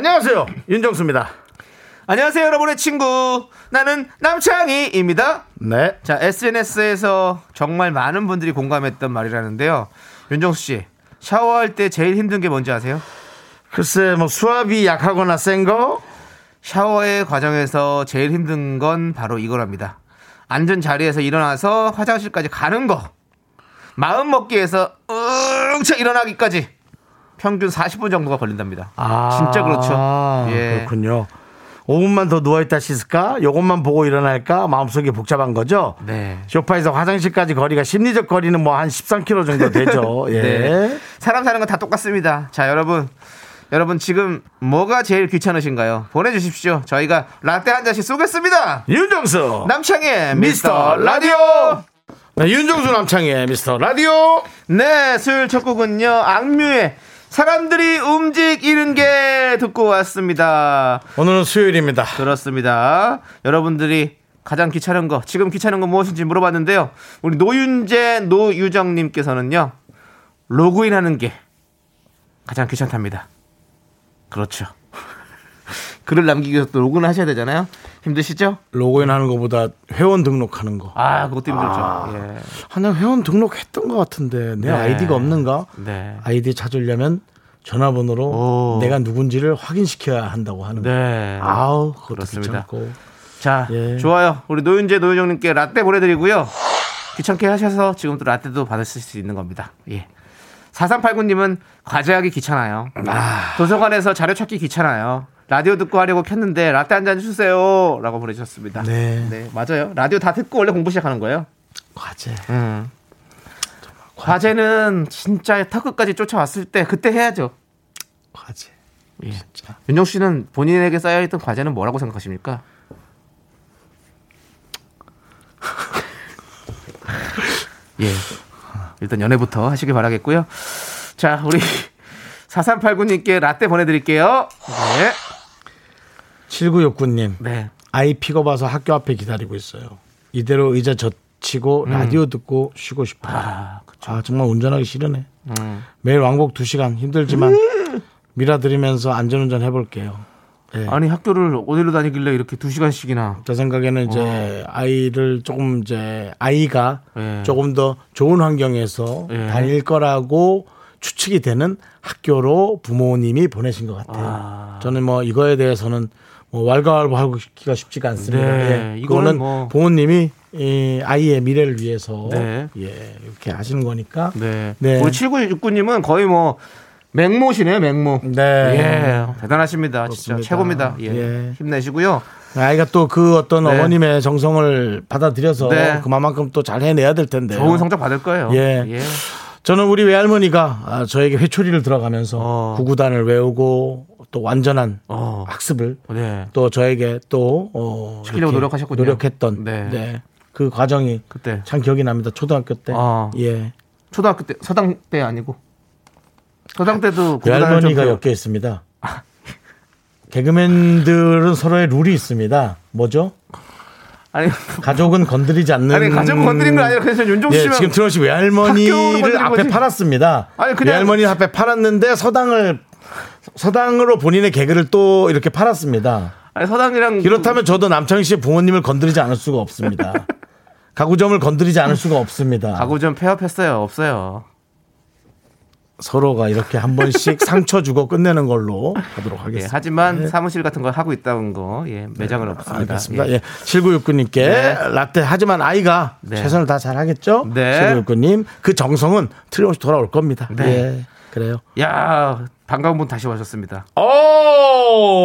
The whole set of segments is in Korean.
안녕하세요. 윤정수입니다. 안녕하세요, 여러분의 친구. 나는 남창희입니다. 네. 자, SNS에서 정말 많은 분들이 공감했던 말이라는데요. 윤정수 씨, 샤워할 때 제일 힘든 게 뭔지 아세요? 글쎄, 뭐 수압이 약하거나 센 거? 샤워의 과정에서 제일 힘든 건 바로 이거랍니다. 앉은 자리에서 일어나서 화장실까지 가는 거. 마음 먹기에서 응차 일어나기까지 평균 40분 정도가 걸린답니다. 진짜 그렇죠. 아, 예. 그렇군요. 5분만 더 누워있다 씻을까? 요것만 보고 일어날까? 마음속이 복잡한 거죠? 네. 소파에서 화장실까지 거리가 심리적 거리는 뭐 한 13km 정도 되죠. 예. 네. 사람 사는 건 다 똑같습니다. 자, 여러분. 여러분 지금 뭐가 제일 귀찮으신가요? 보내주십시오. 저희가 라떼 한 잔씩 쏘겠습니다. 윤정수! 남창의 미스터 미스터 라디오. 네, 윤정수 남창의 미스터 라디오! 네, 수요일 첫 곡은요. 악뮤의 사람들이 움직이는 게 듣고 왔습니다. 오늘은 수요일입니다. 그렇습니다. 여러분들이 가장 귀찮은 거, 지금 귀찮은 거 무엇인지 물어봤는데요. 우리 노윤재, 노유정님께서는요, 로그인 하는 게 가장 귀찮답니다. 그렇죠. 글을 남기기 위해서 또 로그인 하셔야 되잖아요. 힘드시죠? 로그인 하는 것보다 회원 등록하는 거. 아, 그것도 힘들죠. 예. 하나 회원 등록했던 것 같은데 내 네. 아이디가 없는가? 네. 아이디 찾으려면 전화번호로 오. 내가 누군지를 확인시켜야 한다고 하는 거. 네. 아우 그것도 그렇습니다. 귀찮고. 자, 예. 좋아요. 우리 노윤재, 노유정님께 라떼 보내드리고요. 귀찮게 하셔서 지금 또 라떼도 받으실 수 있는 겁니다. 예. 4389님은 과제하기 귀찮아요. 도서관에서 자료 찾기 귀찮아요. 라디오 듣고 하려고 켰는데 라떼 한 잔 주세요. 라고 보내주셨습니다. 네. 맞아요. 라디오 다 듣고 원래 공부 시작하는 거예요. 과제. 음. 과제 는 진짜 턱끝까지 쫓아왔을 때 그때 해야죠. 과제. 예. 윤정 씨는 본인에게 쌓여있던 과제는 뭐라고 생각하십니까? 예. 일단 연애부터 하시길 바라겠고요. 자, 우리 4389님께 라떼 보내드릴게요. 네. 7969님. 네. 아이 픽업 와서 학교 앞에 기다리고 있어요. 이대로 의자 젖히고 라디오 듣고 쉬고 싶어요. 아. 아, 정말 운전하기 싫으네. 음. 매일 왕복 2시간 힘들지만 미라 들으면서 안전운전 해볼게요. 예. 아니, 학교를 어디로 다니길래 이렇게 두 시간씩이나. 제 생각에는 이제 아이를 조금 이제 아이가 예. 조금 더 좋은 환경에서 예. 다닐 거라고 추측이 되는 학교로 부모님이 보내신 것 같아요. 아. 저는 뭐 이거에 대해서는 뭐 왈가왈부하기가 쉽지가 않습니다. 네, 예. 이거는 뭐- 부모님이 이 아이의 미래를 위해서 네. 예, 이렇게 하시는 거니까. 네. 네. 우리 7969님은 거의 뭐, 맹모시네요, 맹모. 네. 예, 대단하십니다. 진짜 그렇습니다. 최고입니다. 예. 예. 힘내시고요. 아이가 또 그 어떤 네. 어머님의 정성을 받아들여서 네. 그만큼 또 잘 해내야 될 텐데. 좋은 성적 받을 거예요. 예. 저는 우리 외할머니가 아, 저에게 회초리를 들어가면서 어. 구구단을 외우고 또 완전한 어. 학습을 네. 또 저에게 또 어, 시키려고 노력하셨군요. 노력했던 네. 네. 그 과정이 그때 참 기억이 납니다. 초등학교 때. 어. 예. 초등학교 때 서당 때 아니고 서당 때도 외할머니가 좀 엮여 있습니다. 개그맨들은 서로의 룰이 있습니다. 뭐죠? 아니 가족은 건드리지 않는. 아니 가족 건드린 건 아니라 그래서 윤종수 예, 씨면 지금 들어오시 외할머니를 앞에 거지. 팔았습니다. 아니, 그냥- 외할머니 앞에 팔았는데 서당을 서당으로 본인의 개그를 또 이렇게 팔았습니다. 아니 서당이랑 이렇다면 저도 남창희 씨의 부모님을 건드리지 않을 수가 없습니다. 가구점을 건드리지 않을 수가 없습니다. 가구 좀 폐업했어요. 없어요. 서로가 이렇게 한 번씩 상처 주고 끝내는 걸로 하도록 예, 하겠습니다. 하지만 네. 사무실 같은 걸 하고 있다는 거 예, 매장은 없습니다. 알겠습니다. 예. 예. 7969님께 네. 라떼 하지만 아이가 네. 최선을 다 잘하겠죠? 네. 7969님 그 정성은 틀림없이 돌아올 겁니다. 네. 예. 그래요. 야 반가운 분 다시 오셨습니다. 오,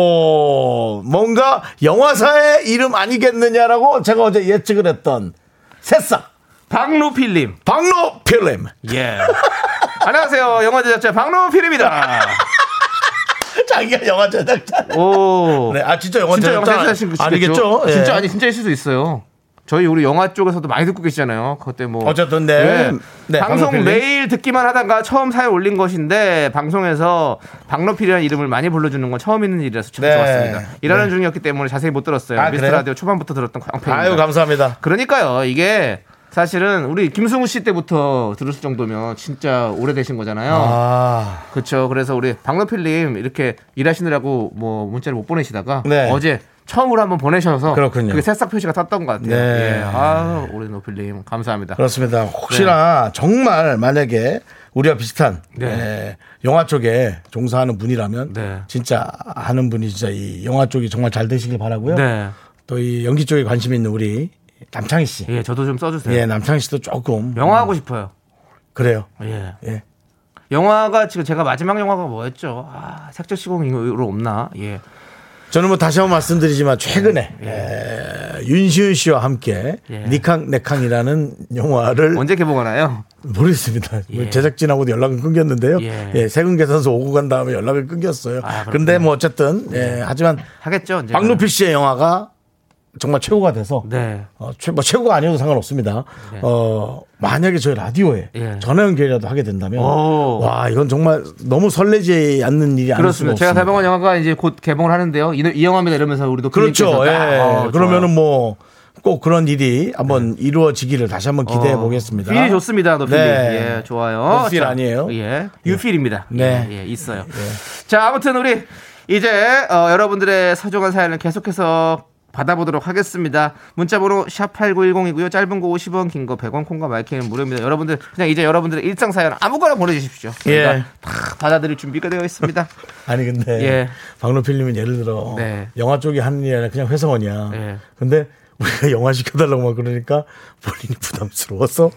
뭔가 영화사의 이름 아니겠느냐라고 제가 어제 예측을 했던 새싹 박노필님. 박로 필름. 예. 안녕하세요. 영화 제작자 박노 필입니다. 자기가 영화 제작자. 오. 네, 아 진짜 영화 진짜 영화 제작자 아니겠죠? 예. 진짜 아니 진짜일 수도 있어요. 저희 우리 영화 쪽에서도 많이 듣고 계시잖아요. 그때 뭐 어쨌든 네. 네, 방송 박노필님. 매일 듣기만 하다가 처음 사연 올린 것인데 방송에서 박노필이라는 이름을 많이 불러주는 건 처음 있는 일이라서 참 네. 좋았습니다. 일하는 네. 중이었기 때문에 자세히 못 들었어요. 아, 미스터? 라디오 초반부터 들었던 광팬입니다. 아유 감사합니다. 그러니까요. 이게 사실은 우리 김승우 씨 때부터 들었을 정도면 진짜 오래되신 거잖아요. 아 그렇죠. 그래서 우리 박노필님 이렇게 일하시느라고 뭐 문자를 못 보내시다가 네. 어제 처음으로 한번 보내셔서 그렇군요. 그게 새싹 표시가 떴던 것 같아요. 네. 예. 아, 우리 노필님 감사합니다. 그렇습니다. 혹시나 정말 만약에 우리와 비슷한 네. 예, 영화 쪽에 종사하는 분이라면 네. 진짜 하는 분이 진짜 이 영화 쪽이 정말 잘 되시길 바라고요. 네. 또이 연기 쪽에 관심 있는 우리 남창희 씨. 예, 저도 좀 써주세요. 예, 남창희 씨도 조금 영화 하고 싶어요. 그래요. 예. 예. 영화가 지금 제가 마지막 영화가 뭐였죠? 아, 색적 시공이 이후로 없나? 예. 저는 뭐 다시 한번 말씀드리지만 최근에 에, 윤시윤 씨와 함께 예. 니캉 네캉이라는 영화를 언제 개봉하나요? 모르겠습니다. 예. 제작진하고도 연락은 끊겼는데요. 예. 예. 세금 계산서 오고 간 다음에 연락을 끊겼어요. 아. 근데 뭐 어쨌든 예, 하지만 하겠죠, 언제. 박노필 씨의 영화가 정말 최고가 돼서 네. 어, 최, 뭐 최고가 아니어도 상관없습니다. 네. 어, 만약에 저희 라디오에 예. 전화 연결이라도 하게 된다면 오. 와 이건 정말 너무 설레지 않는 일이 그렇습니다. 제가 대방원 영화가 이제 곧 개봉을 하는데요. 이, 이 영화입니다 이러면서 우리도 그렇죠. 예. 딱, 어, 그러면은 뭐 꼭 그런 일이 한번 이루어지기를 다시 한번 기대해 어, 보겠습니다. 필이 좋습니다, 노필. 네. 예, 좋아요. 자, 아니에요? 예, 유필입니다. 네. 예, 예, 있어요. 자, 아무튼 우리 이제 어, 여러분들의 소중한 사연을 계속해서 받아보도록 하겠습니다. 문자번호 샵 #8910이고요. 짧은 거 50원, 긴 거 100원, 콩과 마이크는 무료입니다. 여러분들 그냥 이제 여러분들의 일상 사연 아무거나 보내주십시오. 예. 다 받아들일 준비가 되어 있습니다. 아니 근데 예. 박노필님은 예를 들어 네. 영화 쪽이 하는 일이 아니라 그냥 회사원이야. 예. 근데 우리가 영화 시켜달라고 막 그러니까 본인이 부담스러워서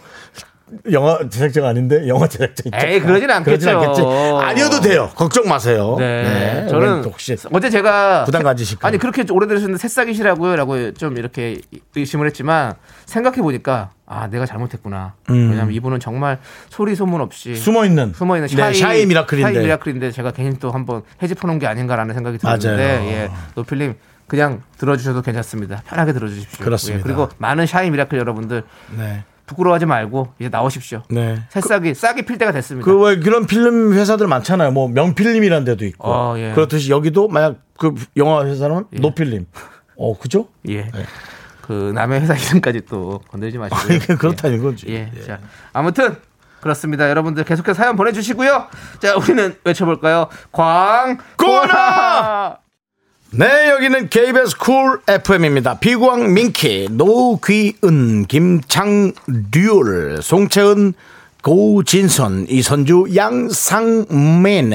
영화 제작자가 아닌데 영화 제작자 있죠. 에이, 그러진 않겠죠. 않겠지. 아니어도 돼요. 걱정 마세요. 네. 네. 저는 또 혹시 어제 제가 부담 가지실까요? 아니 그렇게 오래되셨는데 새싹이시라고요라고 좀 이렇게 의심을 했지만 생각해 보니까 아 내가 잘못했구나. 왜냐면 이분은 정말 소리 소문 없이 음. 숨어 있는 숨어 있는 네, shy, shy miracle인데. shy miracle인데 제가 괜히 또 한번 헤집어 놓은 게 아닌가라는 생각이 들었는데 맞아요. 예 노필님 그냥 들어주셔도 괜찮습니다. 편하게 들어주십시오. 그렇습니다. 예, 그리고 많은 shy miracle 여러분들 네. 부끄러워하지 말고 이제 나오십시오. 네. 새싹이 싹이 필 때가 됐습니다. 그 왜 그런 필름 회사들 많잖아요. 뭐 명필름이라는 데도 있고. 어, 예. 그렇듯이 여기도 만약 그 영화 회사는 노필림. 어, 그죠? 예. 네. 그 남의 회사 이름까지 또 건들지 마시고요. 아니, 그렇다는 거지. 예. 예. 자, 아무튼 그렇습니다. 여러분들 계속해서 사연 보내주시고요. 자, 우리는 외쳐볼까요? 광고나! 네, 여기는 KBS 쿨 FM입니다. 비광 민키, 노귀은, 김창률, 송채은, 고진선, 이선주, 양상맨.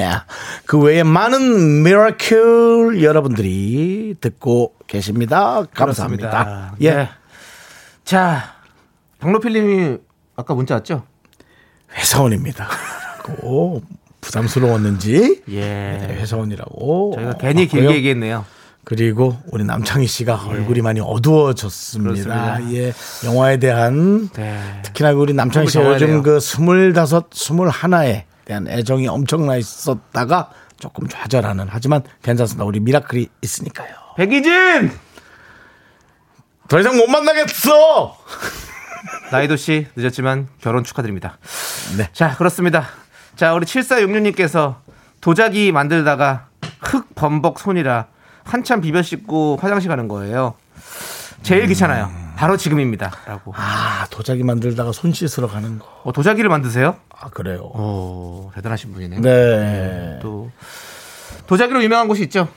그 외에 많은 miracle 여러분들이 듣고 계십니다. 감사합니다. 그렇습니다. 예. 네. 자, 박노필님이 아까 문자 왔죠? 회사원입니다. 라고 부담스러웠는지 예. 네, 회사원이라고 저희가 괜히 왔고요. 길게 얘기했네요. 그리고 우리 남창희 씨가 얼굴이 많이 어두워졌습니다. 그렇습니다. 예, 영화에 대한 네. 특히나 우리 남창희 씨가 요즘. 그 스물다섯, 스물하나에 대한 애정이 엄청나 있었다가 조금 좌절하는 하지만 괜찮습니다. 우리 미라클이 있으니까요. 백이진! 더 이상 못 만나겠어. 나이도 씨 늦었지만 결혼 축하드립니다. 네. 자, 그렇습니다. 자, 우리 7466님께서 도자기 만들다가 흙 범벅 손이라 한참 비벼 씻고 화장실 가는 거예요. 제일 귀찮아요. 바로 지금입니다. 라고. 아 도자기 만들다가 손 씻으러 가는 거. 어, 도자기를 만드세요? 아 그래요. 오, 대단하신 분이네. 네. 또 도자기로 유명한 곳이 있죠.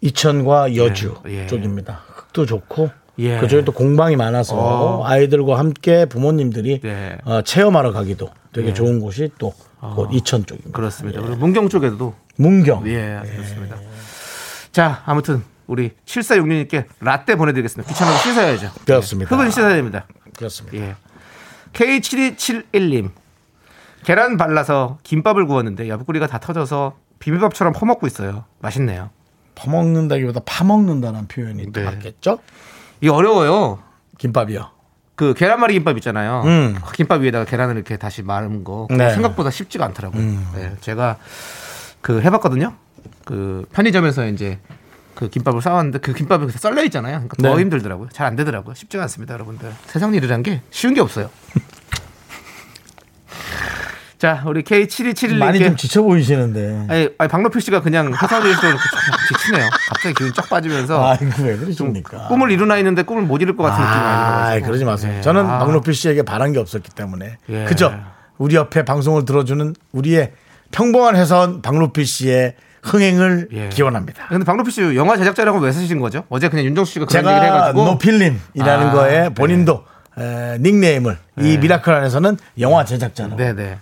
이천과 여주 예. 쪽입니다. 흙도 좋고 예. 그쪽에 또 공방이 많아서 어. 아이들과 함께 부모님들이 네. 어, 체험하러 가기도 되게 좋은 곳이 또 곧 이천 쪽입니다. 그렇습니다. 그리고 문경 쪽에도 문경. 예, 그렇습니다. 자, 아무튼 우리 7466님께 라떼 보내드리겠습니다. 귀찮아서 씻어야죠. 그렇습니다. 흙은 씻어야 됩니다. 그렇습니다. 예. K7271님. 계란 발라서 김밥을 구웠는데 옆구리가 다 터져서 비빔밥처럼 퍼먹고 있어요. 맛있네요. 퍼먹는다기보다 파먹는다는 표현이 더 네. 맞겠죠? 이게 어려워요. 김밥이요. 그 계란말이 김밥 있잖아요. 음. 그 김밥 위에다가 계란을 이렇게 다시 마른 거. 네. 음. 생각보다 쉽지가 않더라고요. 네, 제가 그 해봤거든요. 그 편의점에서 이제 그 김밥을 싸왔는데 그 김밥이 썰려 있잖아요. 그러니까 더 네. 힘들더라고요. 잘 안 되더라고요. 쉽지가 않습니다, 여러분들. 세상 일이란 게 쉬운 게 없어요. 자, 우리 K7271님께 많이 좀 지쳐 보이시는데. 아니, 아니 박노필 씨가 그냥 회사 일에서 지치네요. 갑자기 기운이 쫙 빠지면서 아이고 왜 그러십니까? 꿈을 이루나 있는데 꿈을 못 이룰 것 같은 느낌이 아, 아니라서. 그러지 마세요. 저는 아. 박노필 씨에게 바란 게 없었기 때문에. 예. 그죠? 우리 옆에 방송을 들어주는 우리의 평범한 회사원 박노필 씨의 흥행을 예. 기원합니다. 근데 박노필 씨 영화 제작자라고 왜 쓰신 거죠? 어제 그냥 윤정수 씨가 그런 얘기를 제가 해가지고 노필님이라는 아, 거에 본인도 에, 닉네임을 이 miracle 안에서는 영화 제작자로. 네네.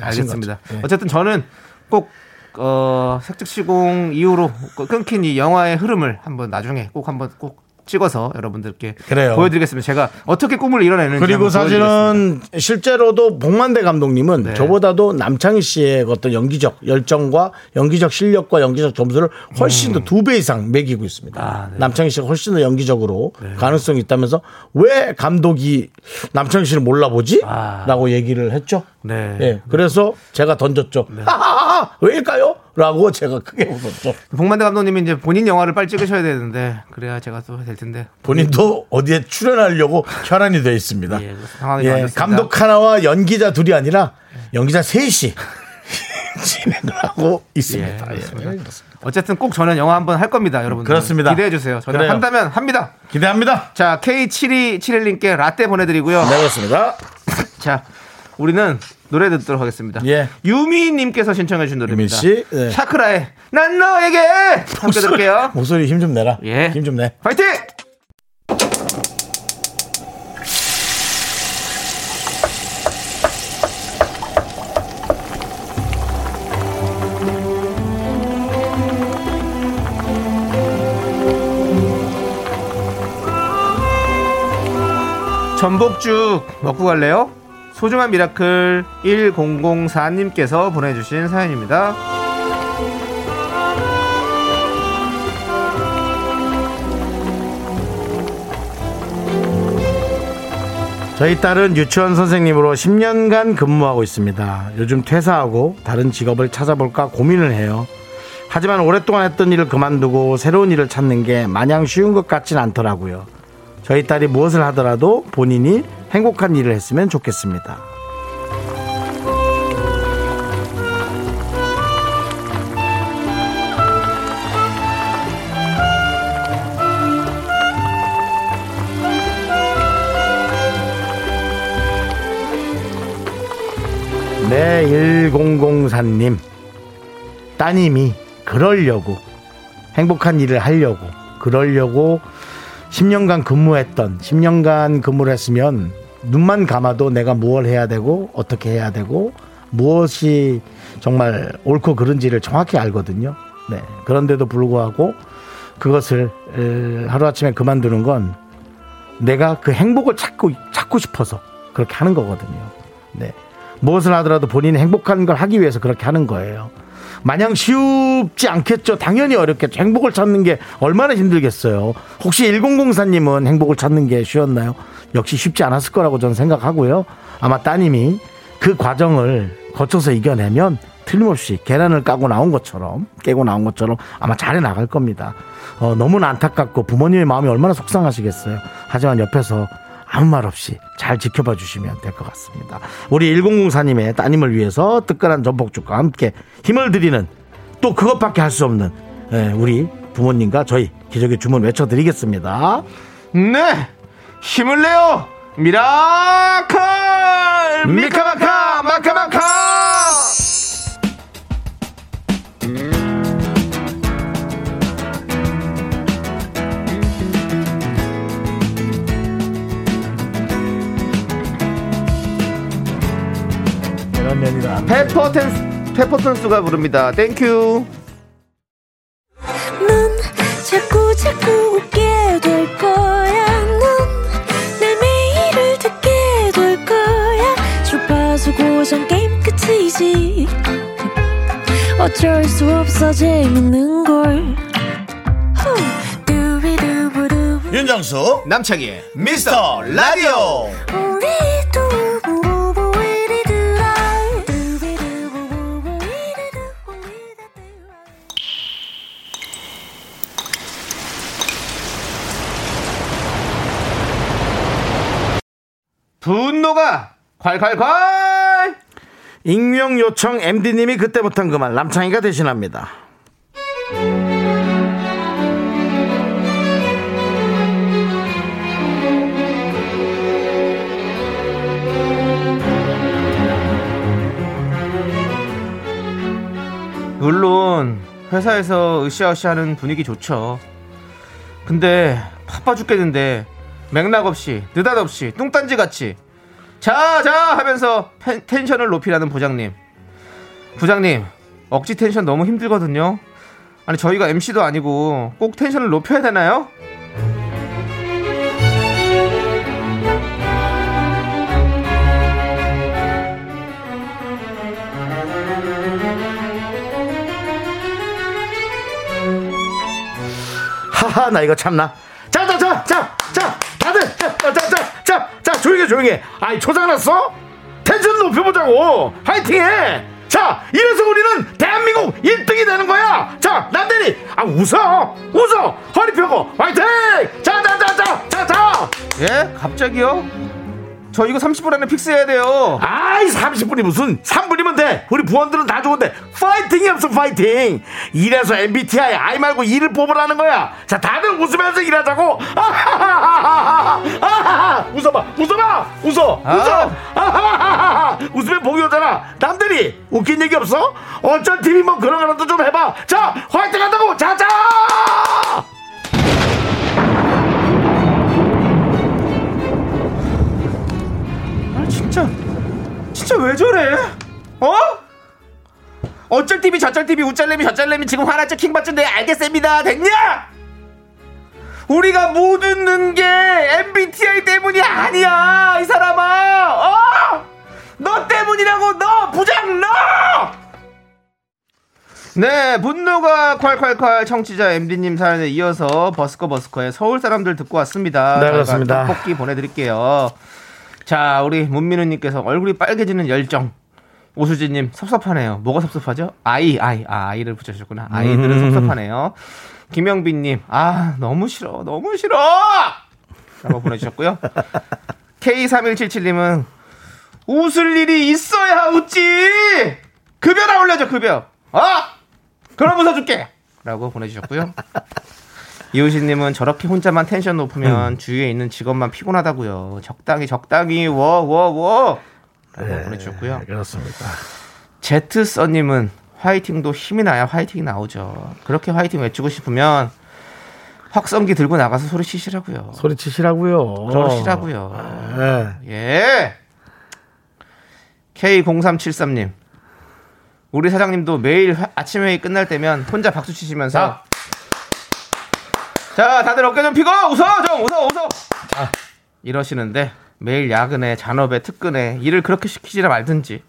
하신 알겠습니다. 거죠. 예. 어쨌든 저는 꼭 어, 색즉시공 이후로 끊긴 이 영화의 흐름을 한번 나중에 꼭 한번 꼭 찍어서 여러분들께 그래요. 보여드리겠습니다. 제가 어떻게 꿈을 이뤄내는지 그리고. 사실은 실제로도 복만대 감독님은 네. 저보다도 남창희 씨의 어떤 연기적 열정과 연기적 실력과 연기적 점수를 훨씬 더 두 배 이상 매기고 있습니다. 음. 아, 네. 남창희 씨가 훨씬 더 연기적으로 가능성이 있다면서 왜 감독이 남창희 씨를 몰라보지? 아. 라고 얘기를 했죠. 네. 예, 그래서 제가 던졌죠. 하하하! 왜일까요? 라고 제가 크게 웃었죠. 복만대 감독님이 이제 본인 영화를 빨리 찍으셔야 되는데 그래야 제가 또 될 텐데. 본인도 어디에 출연하려고 혈안이 되어 있습니다. 예, 예. 감독 하나와 연기자 둘이 아니라 연기자 셋이 진행을 하고 예, 있습니다. 예, 그렇습니다. 어쨌든 꼭 저는 영화 한번 할 겁니다, 여러분들. 그렇습니다. 기대해 주세요. 저는 그래요. 한다면 합니다. 기대합니다. 자, K7271님께 라떼 보내드리고요. 네, 그렇습니다. 자, 우리는 노래 듣도록 하겠습니다. 예. 유미님께서 신청해주신 노래입니다. 유미 씨, 네. 샤크라의 난 너에게 함께 들을게요. 목소리 힘 좀 내라. 예. 힘 좀 내. 파이팅! 전복죽 먹고 갈래요? 소중한 miracle 1004님께서 보내주신 사연입니다. 저희 딸은 유치원 선생님으로 10년간 근무하고 있습니다. 요즘 퇴사하고 다른 직업을 찾아볼까 고민을 해요. 하지만 오랫동안 했던 일을 그만두고 새로운 일을 찾는 게 마냥 쉬운 것 같진 않더라고요. 저희 딸이 무엇을 하더라도 본인이 행복한 일을 했으면 좋겠습니다. 네, 1004님. 따님이 그러려고 행복한 일을 하려고 그러려고 10년간 근무했던 10년간 근무를 했으면 눈만 감아도 내가 무엇을 해야 되고 어떻게 해야 되고 무엇이 정말 옳고 그른지를 정확히 알거든요. 네. 그런데도 불구하고 그것을 에, 하루아침에 그만두는 건 내가 그 행복을 찾고 찾고 싶어서 그렇게 하는 거거든요. 네. 무엇을 하더라도 본인이 행복한 걸 하기 위해서 그렇게 하는 거예요. 마냥 쉽지 않겠죠. 당연히 어렵겠죠. 행복을 찾는 게 얼마나 힘들겠어요. 혹시 1004님은 행복을 찾는 게 쉬웠나요? 역시 쉽지 않았을 거라고 저는 생각하고요. 아마 따님이 그 과정을 거쳐서 이겨내면 틀림없이 계란을 까고 나온 것처럼 깨고 나온 것처럼 아마 잘해 나갈 겁니다. 어, 너무나 안타깝고 부모님의 마음이 얼마나 속상하시겠어요. 하지만 옆에서 아무 말 없이 잘 지켜봐 주시면 될 것 같습니다. 우리 1004님의 따님을 위해서 뜨끈한 전복죽과 함께 힘을 드리는 또 그것밖에 할 수 없는 예, 우리 부모님과 저희 기적의 주문 외쳐드리겠습니다. 네! 힘을 내요! miracle! 미카마카! 마카마카! 이런 년이다. 페퍼텐스, 페퍼톤스가 부릅니다. 땡큐. 넌 자꾸 자꾸 웃게 될 거야. 넌내 매일을 듣게 될 거야. 주파수 고정 게임 끝이지. 어쩔 수 없어 재밌는 걸. 윤정수 남창희의 미스터 라디오 분노가 콸콸콸! 익명 요청 MD님이 그때 못한 그 말 남창희가 대신합니다. 물론 회사에서 으쌰으쌰 하는 분위기 좋죠. 근데 바빠 죽겠는데 맥락 없이 느닷없이 뚱딴지 같이 자자 하면서 펜- 텐션을 높이라는 부장님. 부장님 억지 텐션 너무 힘들거든요. 아니 저희가 MC도 아니고 꼭 텐션을 높여야 되나요? 하하 나 이거 참나. 자자자자자 다들 자자자자 자 조용해 조용해. 아이 초장났어? 텐션 높여보자고. 화이팅해. 자 이래서 우리는 대한민국 1등이 되는 거야. 자 남대리 아 웃어 웃어 허리 펴고 화이팅. 자자자자자자. 예? 갑자기요? 저 이거 30분 안에 픽스해야 돼요. 아이 30분이 무슨 3분이면 돼. 우리 부원들은 다 좋은데. 파이팅이 없어 파이팅. 이래서 MBTI I 말고 E를 뽑으라는 거야. 자 다들 웃으면서 일하자고. 아하하하하하 아하하 웃어봐 웃어봐 웃어 웃어. 아하하하하 웃으면 복이 오잖아. 남들이 웃긴 얘기 없어? 어쩔 TV 뭐 그런 거라도 좀 해봐. 자 화이팅 한다고. 자자 왜 저래? 어? 어쩔 TV 저쩔 TV 우쩔래미 저쩔래미 지금 화났죠 킹받죠 네 알겠습니다 됐냐? 우리가 못 웃는 게 MBTI 때문이 아니야 이 사람아 어? 너 때문이라고 너 부장 너! 네 분노가 콸콸콸 청취자 MD님 사연에 이어서 버스커 버스커의 서울 사람들 듣고 왔습니다 네, 그렇습니다. 떡볶이 보내드릴게요 자, 우리 문민우님께서 얼굴이 빨개지는 열정. 오수진님 섭섭하네요. 뭐가 섭섭하죠? 아이, 아이, 아, 아이를 붙여주셨구나. 아이들은 음. 섭섭하네요. 김영빈님, 아, 너무 싫어, 너무 싫어! 라고 보내주셨고요. K3177님은 웃을 일이 있어야 웃지! 급여나 올려줘, 급여! 어? 그럼 웃어줄게! 라고 보내주셨고요. 이호신님은 저렇게 혼자만 텐션 높으면 주위에 있는 직원만 피곤하다고요. 적당히 적당히 워 워 워 라고 보내주셨고요. 네, 그렇습니다 제트 써님은 화이팅도 힘이 나야 화이팅이 나오죠. 그렇게 화이팅 외치고 싶으면 확성기 들고 나가서 소리 치시라고요. 소리 치시라고요 그러시라고요. 네. 예. K0373님. 우리 사장님도 매일 화- 아침 회의 끝날 때면 혼자 박수 치시면서 자, 다들 어깨 좀 펴고 웃어 좀 웃어 웃어. 이러시는데 매일 야근에 잔업에 특근에 일을 그렇게 시키지나 말든지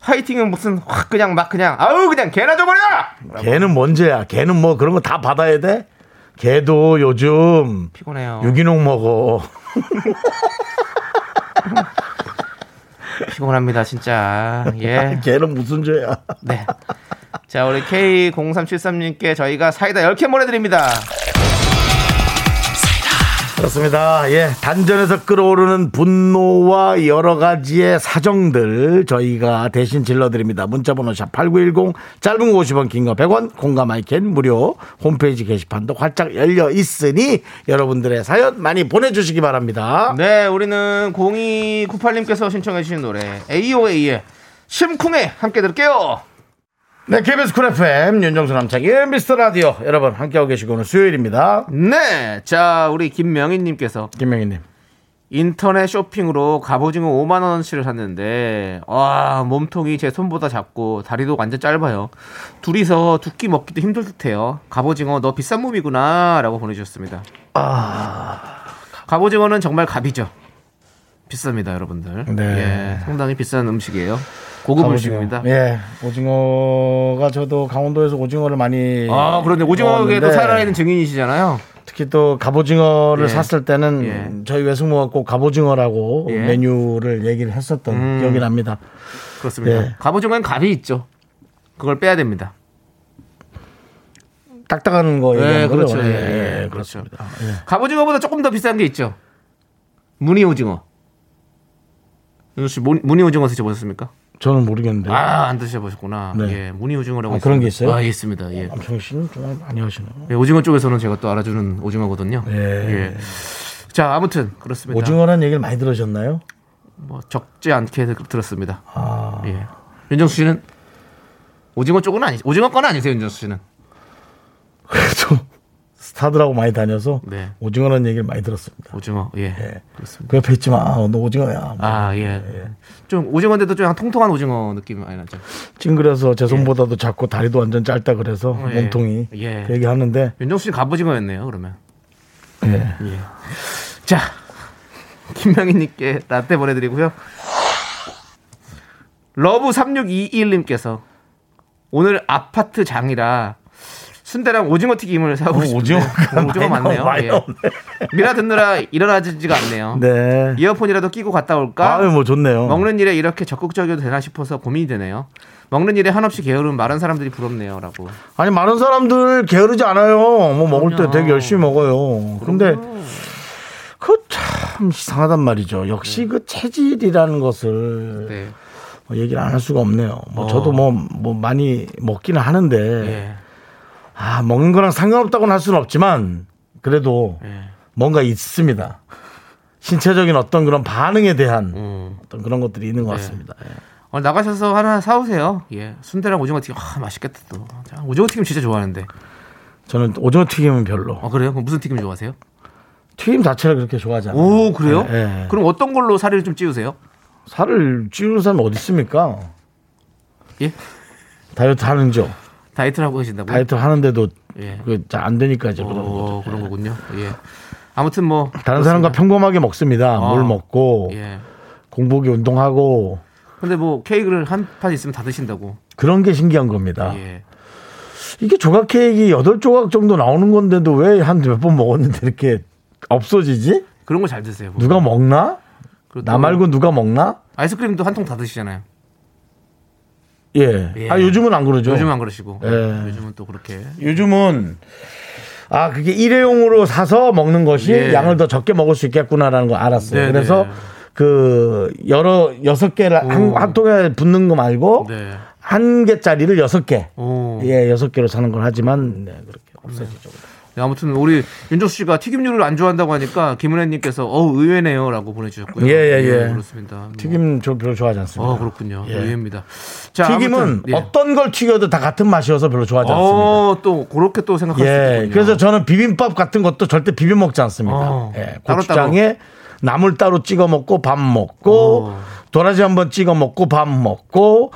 화이팅은 무슨 확 그냥 막 그냥 아우 그냥 개나 줘버려. 걔는 뭔죄야 걔는 뭐 그런 거 다 받아야 돼 걔도 요즘 피곤해요. 유기농 먹어 피곤합니다 진짜. 예. 걔는 무슨 죄야 네. 자, 우리 K0373님께 저희가 사이다 10캔 보내드립니다. 그렇습니다. 예. 단전에서 끓어오르는 분노와 여러 가지의 사정들 저희가 대신 질러드립니다. 문자번호 샵8910 짧은 거 50원 긴 거 100원 공감 마이K는 무료 홈페이지 게시판도 활짝 열려 있으니 여러분들의 사연 많이 보내주시기 바랍니다. 네, 우리는 0298님께서 신청해주신 노래 AOA의 심쿵해 함께 들을게요. 네. KBS 쿨 FM 윤정수 남창희의 미스터 라디오 여러분 함께하고 계시고 오늘 수요일입니다. 네, 자, 우리 김명희님께서 김명희님. 인터넷 쇼핑으로 갑오징어 5만 원어치를 샀는데 와 몸통이 제 손보다 작고 다리도 완전 짧아요. 둘이서 두 끼 먹기도 힘들 듯해요. 갑오징어 너 비싼 몸이구나 라고 보내주셨습니다. 갑오징어는 정말 갑이죠. 비쌉니다, 여러분들. 네. 예, 상당히 비싼 음식이에요. 고급 음식입니다. 예. 오징어가 저도 강원도에서 오징어를 많이 아, 그런데 오징어에도 살아있는 증인이시잖아요. 특히 또 갑오징어를 예. 샀을 때는 예. 저희 외숙모가 꼭 갑오징어라고 예. 메뉴를 얘기를 했었던 음. 기억이 납니다. 그렇습니다. 예. 갑오징어엔 갑이 있죠. 그걸 빼야 됩니다. 딱딱한 거 예? 그렇죠. 예, 예, 예, 그렇죠. 갑오징어보다 조금 더 비싼 게 있죠. 무늬 오징어. 윤정 씨 무- 무늬 오징어 드셔보셨습니까? 저는 모르겠는데. 아, 안 드셔보셨구나. 네. 예, 무늬 오징어라고 아, 그런 게. 있어요? 아, 예, 있습니다. 예. 남창희 씨는 좀 많이 하시네요. 예, 오징어 쪽에서는 제가 또 알아주는 오징어거든요. 예. 예. 자, 아무튼 그렇습니다. 오징어라는 얘기를 많이 들으셨나요? 뭐 적지 않게 들- 들었습니다. 아, 예. 윤정수 씨는 오징어 쪽은 아니, 오징어 건 아니세요, 윤정수 씨는? 스타들하고 많이 다녀서 네. 오징어라는 얘기를 많이 들었습니다. 오징어, 예. 예. 그렇습니다. 그 옆에 있지 마. 너 오징어야. 뭐 아, 예. 좀 오징어인데도 좀 통통한 오징어 느낌이 많이 나죠. 찡그려서 제 손보다도 작고 다리도 완전 짧다 그래서 예. 몸통이 예. 그 얘기하는데 윤정수 씨는 갑오징어였네요, 그러면. 예. 예. 자, 김명희님께 라떼 보내드리고요. 러브 3621님께서 오늘 아파트 장이라 순대랑 오징어 튀김을 사고 어, 싶은데 오징어가 오징어 많이 많네요. 많이 예. 미라 듣느라 일어나지가 않네요. 네. 이어폰이라도 끼고 갔다 올까? 아유 뭐 좋네요. 먹는 일에 이렇게 적극적이어도 되나 싶어서 고민이 되네요. 먹는 일에 한없이 게으른 마른 사람들이 부럽네요라고. 아니 많은 사람들 게으르지 않아요. 뭐 먹을 때 그럼요. 되게 열심히 먹어요. 근데 그 참 이상하단 말이죠. 역시 그 체질이라는 것을 네. 뭐 얘기를 안 할 수가 없네요. 뭐 어. 저도 뭐, 뭐 많이 먹기는 하는데 예. 아 먹는 거랑 상관없다고는 할 수는 없지만 그래도 예. 뭔가 있습니다. 신체적인 어떤 그런 반응에 대한 음. 어떤 그런 것들이 있는 것 네. 같습니다. 예. 오늘 나가셔서 하나 사오세요. 예. 순대랑 오징어 튀김. 아, 맛있겠다 또. 자, 오징어 튀김 진짜 좋아하는데. 저는 오징어 튀김은 별로. 어, 그래요? 그럼 무슨 튀김 좋아하세요? 튀김 자체를 그렇게 좋아하지 않아요. 오, 그래요? 예, 예. 그럼 어떤 걸로 살을 좀 찌우세요? 살을 찌우는 사람이 어디 있습니까? 예? 다이어트 하는 죠. 다이어트를 하고 계신다고요? 다이어트 하는데도 예. 그잘 안 되니까 이제 그런 어. 그런 거군요. 예. 아무튼 뭐 다른 사람과 그렇습니다. 평범하게 먹습니다. 어. 물 먹고 예. 공복에 운동하고 근데 뭐 케이크를 한 판 있으면 다 드신다고. 그런 게 신기한 겁니다. 예. 이게 조각 케이크 여덟 조각 정도 나오는 건데도 왜 한 몇 번 먹었는데 이렇게 없어지지? 그런 거 잘 드세요. 누가 먹나? 나또 말고 누가 먹나? 아이스크림도 한 통 다 드시잖아요. 예. 예. 아 요즘은 안 그러죠. 요즘 안 그러시고. 예. 요즘은 또 그렇게. 요즘은 아 그게 일회용으로 사서 먹는 것이 예. 양을 더 적게 먹을 수 있겠구나라는 걸 알았어요. 네, 그래서 네. 그 여러 여섯 개를 한, 오. 한 통에 붓는 거 말고 네. 한 개짜리를 여섯 개. 오. 예, 여섯 개로 사는 걸 하지만 네, 그렇게 없어지죠. 네, 아무튼 우리 윤정수 씨가 튀김류를 안 좋아한다고 하니까 김은혜님께서 어 의외네요라고 보내주셨고요. 예, 예, 예. 그렇습니다. 뭐. 튀김 저 별로 좋아하지 않습니다. 어 그렇군요. 예. 의외입니다. 자, 튀김은 아무튼, 예. 어떤 걸 튀겨도 다 같은 맛이어서 별로 좋아하지 않습니다. 어, 또 그렇게 또 생각할 수 예, 있군요. 그래서 저는 비빔밥 같은 것도 절대 비벼 먹지 않습니다. 어, 예, 따로 고추장에 나물 따로 찍어 먹고 밥 먹고 어. 도라지 한번 찍어 먹고 밥 먹고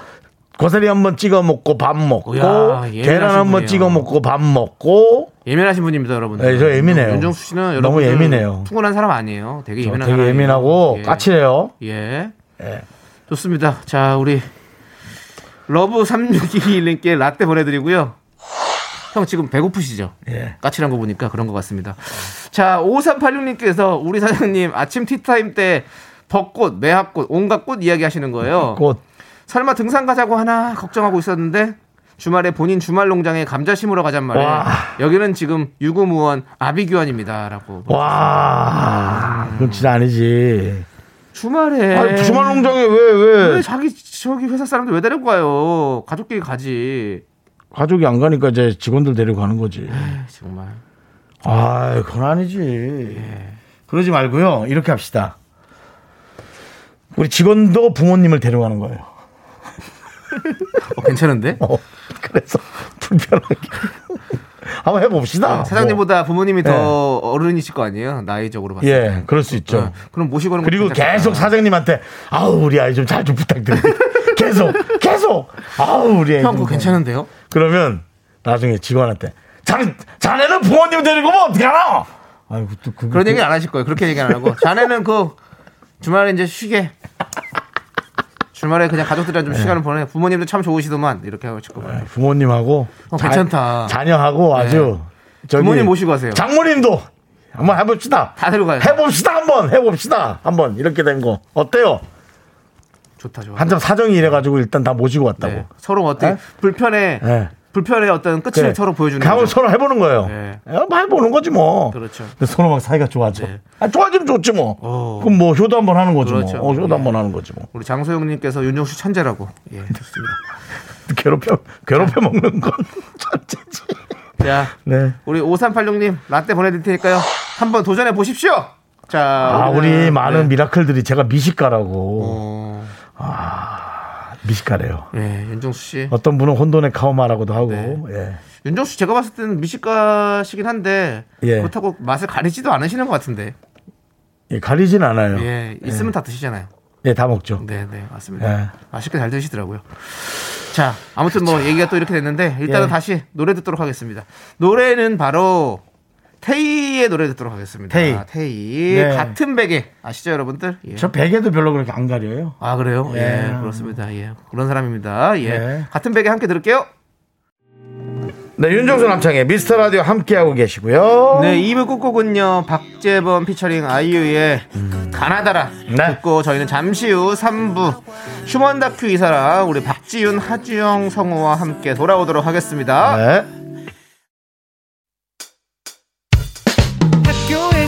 고사리 한번 찍어 먹고 밥 먹고 야, 계란 한번 분이에요. 찍어 먹고 밥 먹고 예민하신 분입니다, 여러분. 예, 저 예민해요. 윤정수 씨는 너무 여러분 예민해요. 푸근한 사람 아니에요. 되게 저 예민한 되게 사람이에요. 예민하고 예. 까칠해요. 예. 예. 좋습니다. 자, 우리 러브 3621님께 라떼 보내드리고요. 형 지금 배고프시죠? 예. 까칠한 거 보니까 그런 것 같습니다. 자, 5386님께서 우리 사장님 아침 티타임 때 벚꽃, 매화꽃, 온갖 꽃 이야기 하시는 거예요. 꽃 설마 등산 가자고 하나 걱정하고 있었는데 주말에 본인 주말 농장에 감자 심으러 가잔 말이에요. 와. 여기는 지금 유구무원 아비규환입니다라고. 와, 그건 진짜 아니지. 주말에 아니, 주말 농장에 왜, 왜? 왜 자기 저기 회사 사람들 왜 데리고 가요? 가족끼리 가지. 가족이 안 가니까 이제 직원들 데리고 가는 거지. 에이, 정말. 아, 그건 아니지. 그러지 말고요. 이렇게 합시다. 우리 직원도 부모님을 데려가는 거예요. 어, 괜찮은데? 어, 그래서 불편하게. 한번 해봅시다. 어, 사장님보다 부모님이 네. 더 어른이실 거 아니에요? 나이적으로 뭐. 봤을 때. 예, 그럴 수 있죠. 어, 그럼 모시고 가는 것도 그리고. 계속 사장님한테 아우 우리 아이 좀 잘 좀 부탁드립니다. 계속 계속 아우 우리 아이 형좀 그거 잘- 괜찮은데요? 그러면 나중에 직원한테 자네 자네는 부모님 데리고 오면 어떡하나? 아이고 또 그, 그런 얘기는 안 하실 거예요. 그렇게 얘기 안 하고. 자네는 그 주말에 이제 쉬게. 주말에 그냥 가족들이랑 좀 시간을 보내. 부모님도 참 좋으시더만 이렇게 하실 거예요. 부모님하고 어, 괜찮다. 자, 녀하고 아주 저기 부모님 모시고 가세요. 장모님도 한번 해봅시다. 다 데려가요. 해봅시다 한번 해봅시다 한번 이렇게 된 거 어때요? 좋다 좋아. 한참 사정이 이래가지고 일단 다 모시고 왔다고. 네. 서로 어떻게 네? 불편해 네. 불편의 어떤 끝을 그래. 서로 보여주는 거죠. 서로 해보는 거예요. 네. 야, 말 보는 거지 뭐. 그렇죠. 근데 서로 막 사이가 좋아져. 네. 아, 좋아지면 좋지 뭐. 어. 그럼 뭐 효도 한번 하는 거지 그렇죠. 뭐. 어, 효도 예. 한번 하는 거지 뭐. 우리 장소영님께서 윤정수 천재라고. 예, 좋습니다. 괴롭혀 괴롭혀 먹는 건 천재지. 자, 네. 우리 5386님 라떼 보내드릴 테니까요. 한번 도전해 보십시오. 자, 아, 우리 많은 네. 미라클들이 제가 미식가라고. 어, 미식가래요. 예, 윤정수 씨. 어떤 분은 혼돈의 카오마라고도 하고. 네. 예. 윤정수 씨 제가 봤을 때는 미식가시긴 한데 예. 그렇다고 맛을 가리지도 않으시는 것 같은데. 예, 가리진 않아요. 예, 있으면 다 드시잖아요. 예, 다 먹죠. 네, 네, 맞습니다. 예. 맛있게 잘 드시더라고요. 자, 아무튼 뭐 얘기가 또 이렇게 됐는데 일단은 예. 다시 노래 듣도록 하겠습니다. 노래는 바로 테이의 노래 듣도록 하겠습니다. 테이. 테이. 네. 같은 베개 아시죠, 여러분들? 예. 저 베개도 별로 그렇게 안 가려요. 아 그래요? 예, 예. 그렇습니다. 예, 그런 사람입니다. 예, 네. 같은 베개 함께 들을게요. 네, 윤정수 남창희의 미스터 라디오 함께하고 계시고요. 네, 2부 끝곡은요 박재범 피처링 아이유의 가나다라 네. 듣고 저희는 잠시 후 3부 휴먼 다큐 이사랑 우리 박지윤, 하주영, 성우와 함께 돌아오도록 하겠습니다. 네.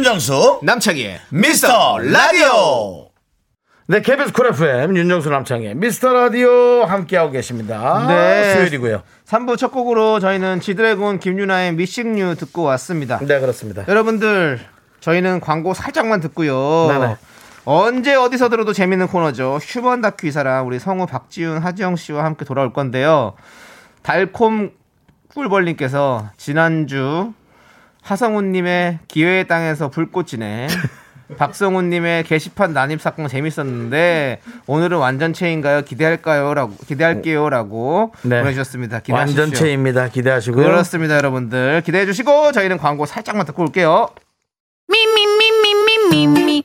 윤정수 남창희의 미스터 라디오. 네, KBS 쿨 FM 윤정수 남창희의 미스터 라디오 함께하고 계십니다. 네. 수요일이고요. 3부 첫 곡으로 저희는 지드래곤 김유나의 Missing You 듣고 왔습니다. 네, 그렇습니다. 여러분들 저희는 광고 살짝만 듣고요. 네네. 언제 어디서 들어도 재밌는 코너죠. 휴먼 다큐 이 사람 우리 성우 박지훈, 하지영 씨와 함께 돌아올 건데요. 달콤 꿀벌님께서 지난주 하성훈님의 기회의 땅에서 불꽃이네. 박성훈님의 게시판 난입 사건 재밌었는데 오늘은 완전체인가요? 기대할까요?라고 기대할게요.라고 네. 보내주셨습니다. 기대하십시오. 완전체입니다. 기대하시고 그렇습니다, 여러분들 기대해 주시고 저희는 광고 살짝만 듣고 올게요. 미미미미미미미미미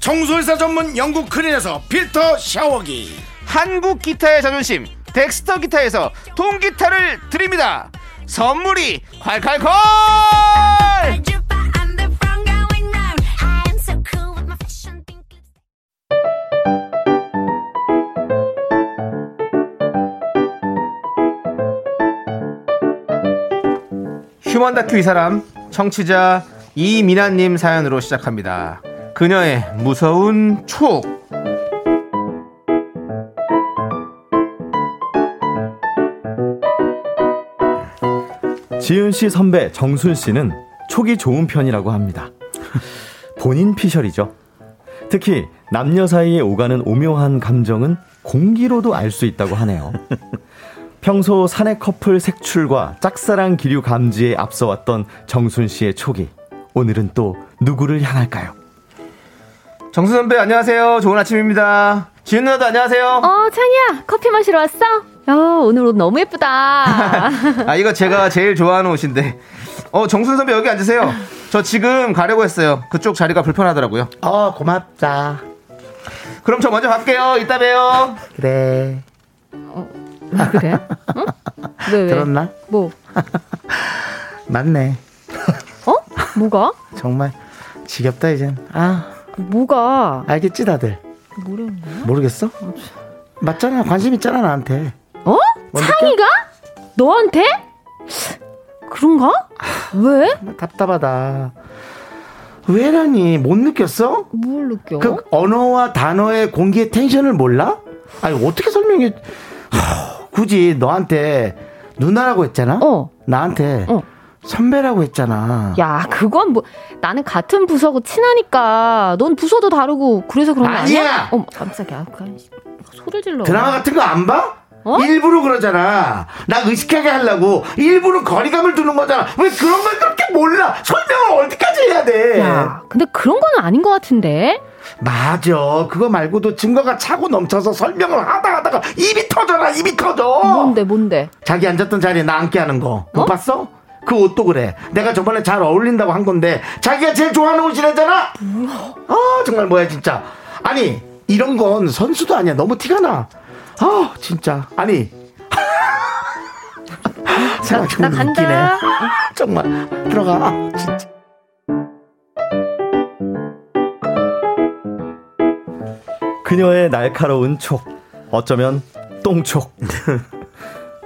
청소회사 전문 영국 크린에서 필터 샤워기. 한국 기타의 자존심 덱스터 기타에서 통기타를 드립니다 선물이 콸콸콸. 휴먼 다큐 이 사람 청취자 이민아님 사연으로 시작합니다. 그녀의 무서운 촉. 지은 씨 선배 정순 씨는 촉이 좋은 편이라고 합니다. 본인 피셜이죠. 특히 남녀 사이에 오가는 오묘한 감정은 공기로도 알 수 있다고 하네요. 평소 사내 커플 색출과 짝사랑 기류 감지에 앞서왔던 정순 씨의 촉이 오늘은 또 누구를 향할까요? 정수 선배 안녕하세요. 좋은 아침입니다. 지은 누나도 안녕하세요. 어, 창이야, 커피 마시러 왔어? 야, 오늘 옷 너무 예쁘다. 아 이거 제가 제일 좋아하는 옷인데. 어 정순 선배 여기 앉으세요. 저 지금 가려고 했어요. 그쪽 자리가 불편하더라고요. 어, 고맙다. 그럼 저 먼저 갈게요. 이따 봬요. 그래. 아, 그래? 응? 왜, 왜? 들었나? 뭐? 맞네. 어? 뭐가? 정말 지겹다 이젠. 아, 뭐가? 알겠지 다들. 뭐라는 거야? 모르겠어? 맞잖아. 관심 있잖아 나한테. 어? 뭔 창이가? 너한테? 그런가? 왜? 답답하다. 왜라니 못 느꼈어? 뭘 느껴? 그 언어와 단어의 공기의 텐션을 몰라? 아니 어떻게 설명해? 하, 굳이 너한테 누나라고 했잖아. 어. 나한테 어. 선배라고 했잖아. 야, 그건 뭐 나는 같은 부서고 친하니까 넌 부서도 다르고 그래서 그런 거 아니야? 아니야! 어머, 깜짝이야. 그, 소리 질러. 드라마 같은 거 안 봐? 어? 일부러 그러잖아. 나 의식하게 하려고 일부러 거리감을 두는 거잖아. 왜 그런 걸 그렇게 몰라? 설명을 어디까지 해야 돼? 야, 근데 그런 건 아닌 것 같은데. 맞아. 그거 말고도 증거가 차고 넘쳐서 설명을 하다 하다가 입이 터져라, 입이 터져. 뭔데, 뭔데? 자기 앉았던 자리에 나 앉게 하는 거. 못 어? 봤어? 그 옷도 그래. 내가 저번에 잘 어울린다고 한 건데 자기가 제일 좋아하는 옷이라잖아. 아 정말 뭐야 진짜. 아니 이런 건 선수도 아니야. 너무 티가 나. 아 진짜. 아니. 나 생각해보면 간다. 웃기네. 정말 들어가. 진짜. 그녀의 날카로운 촉. 어쩌면 똥촉.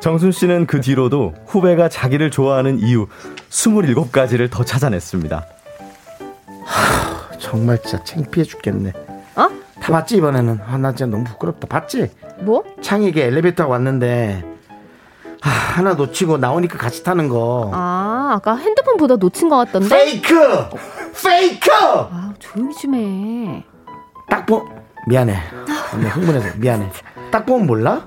정순 씨는 그 뒤로도 후배가 자기를 좋아하는 이유 27가지를 더 찾아냈습니다. 정말 진짜 창피해 죽겠네. 어? 다 봤지 이번에는. 아 나 진짜 너무 부끄럽다. 봤지? 뭐? 창에게 엘리베이터 왔는데 아, 하나 놓치고 나오니까 같이 타는 거. 아, 아까 핸드폰 보다 놓친 것 같던데? 페이크! 페이크! 아, 조용히 좀 해. 딱 보, 미안해. 내 흥분해서 미안해. 딱 보면 몰라?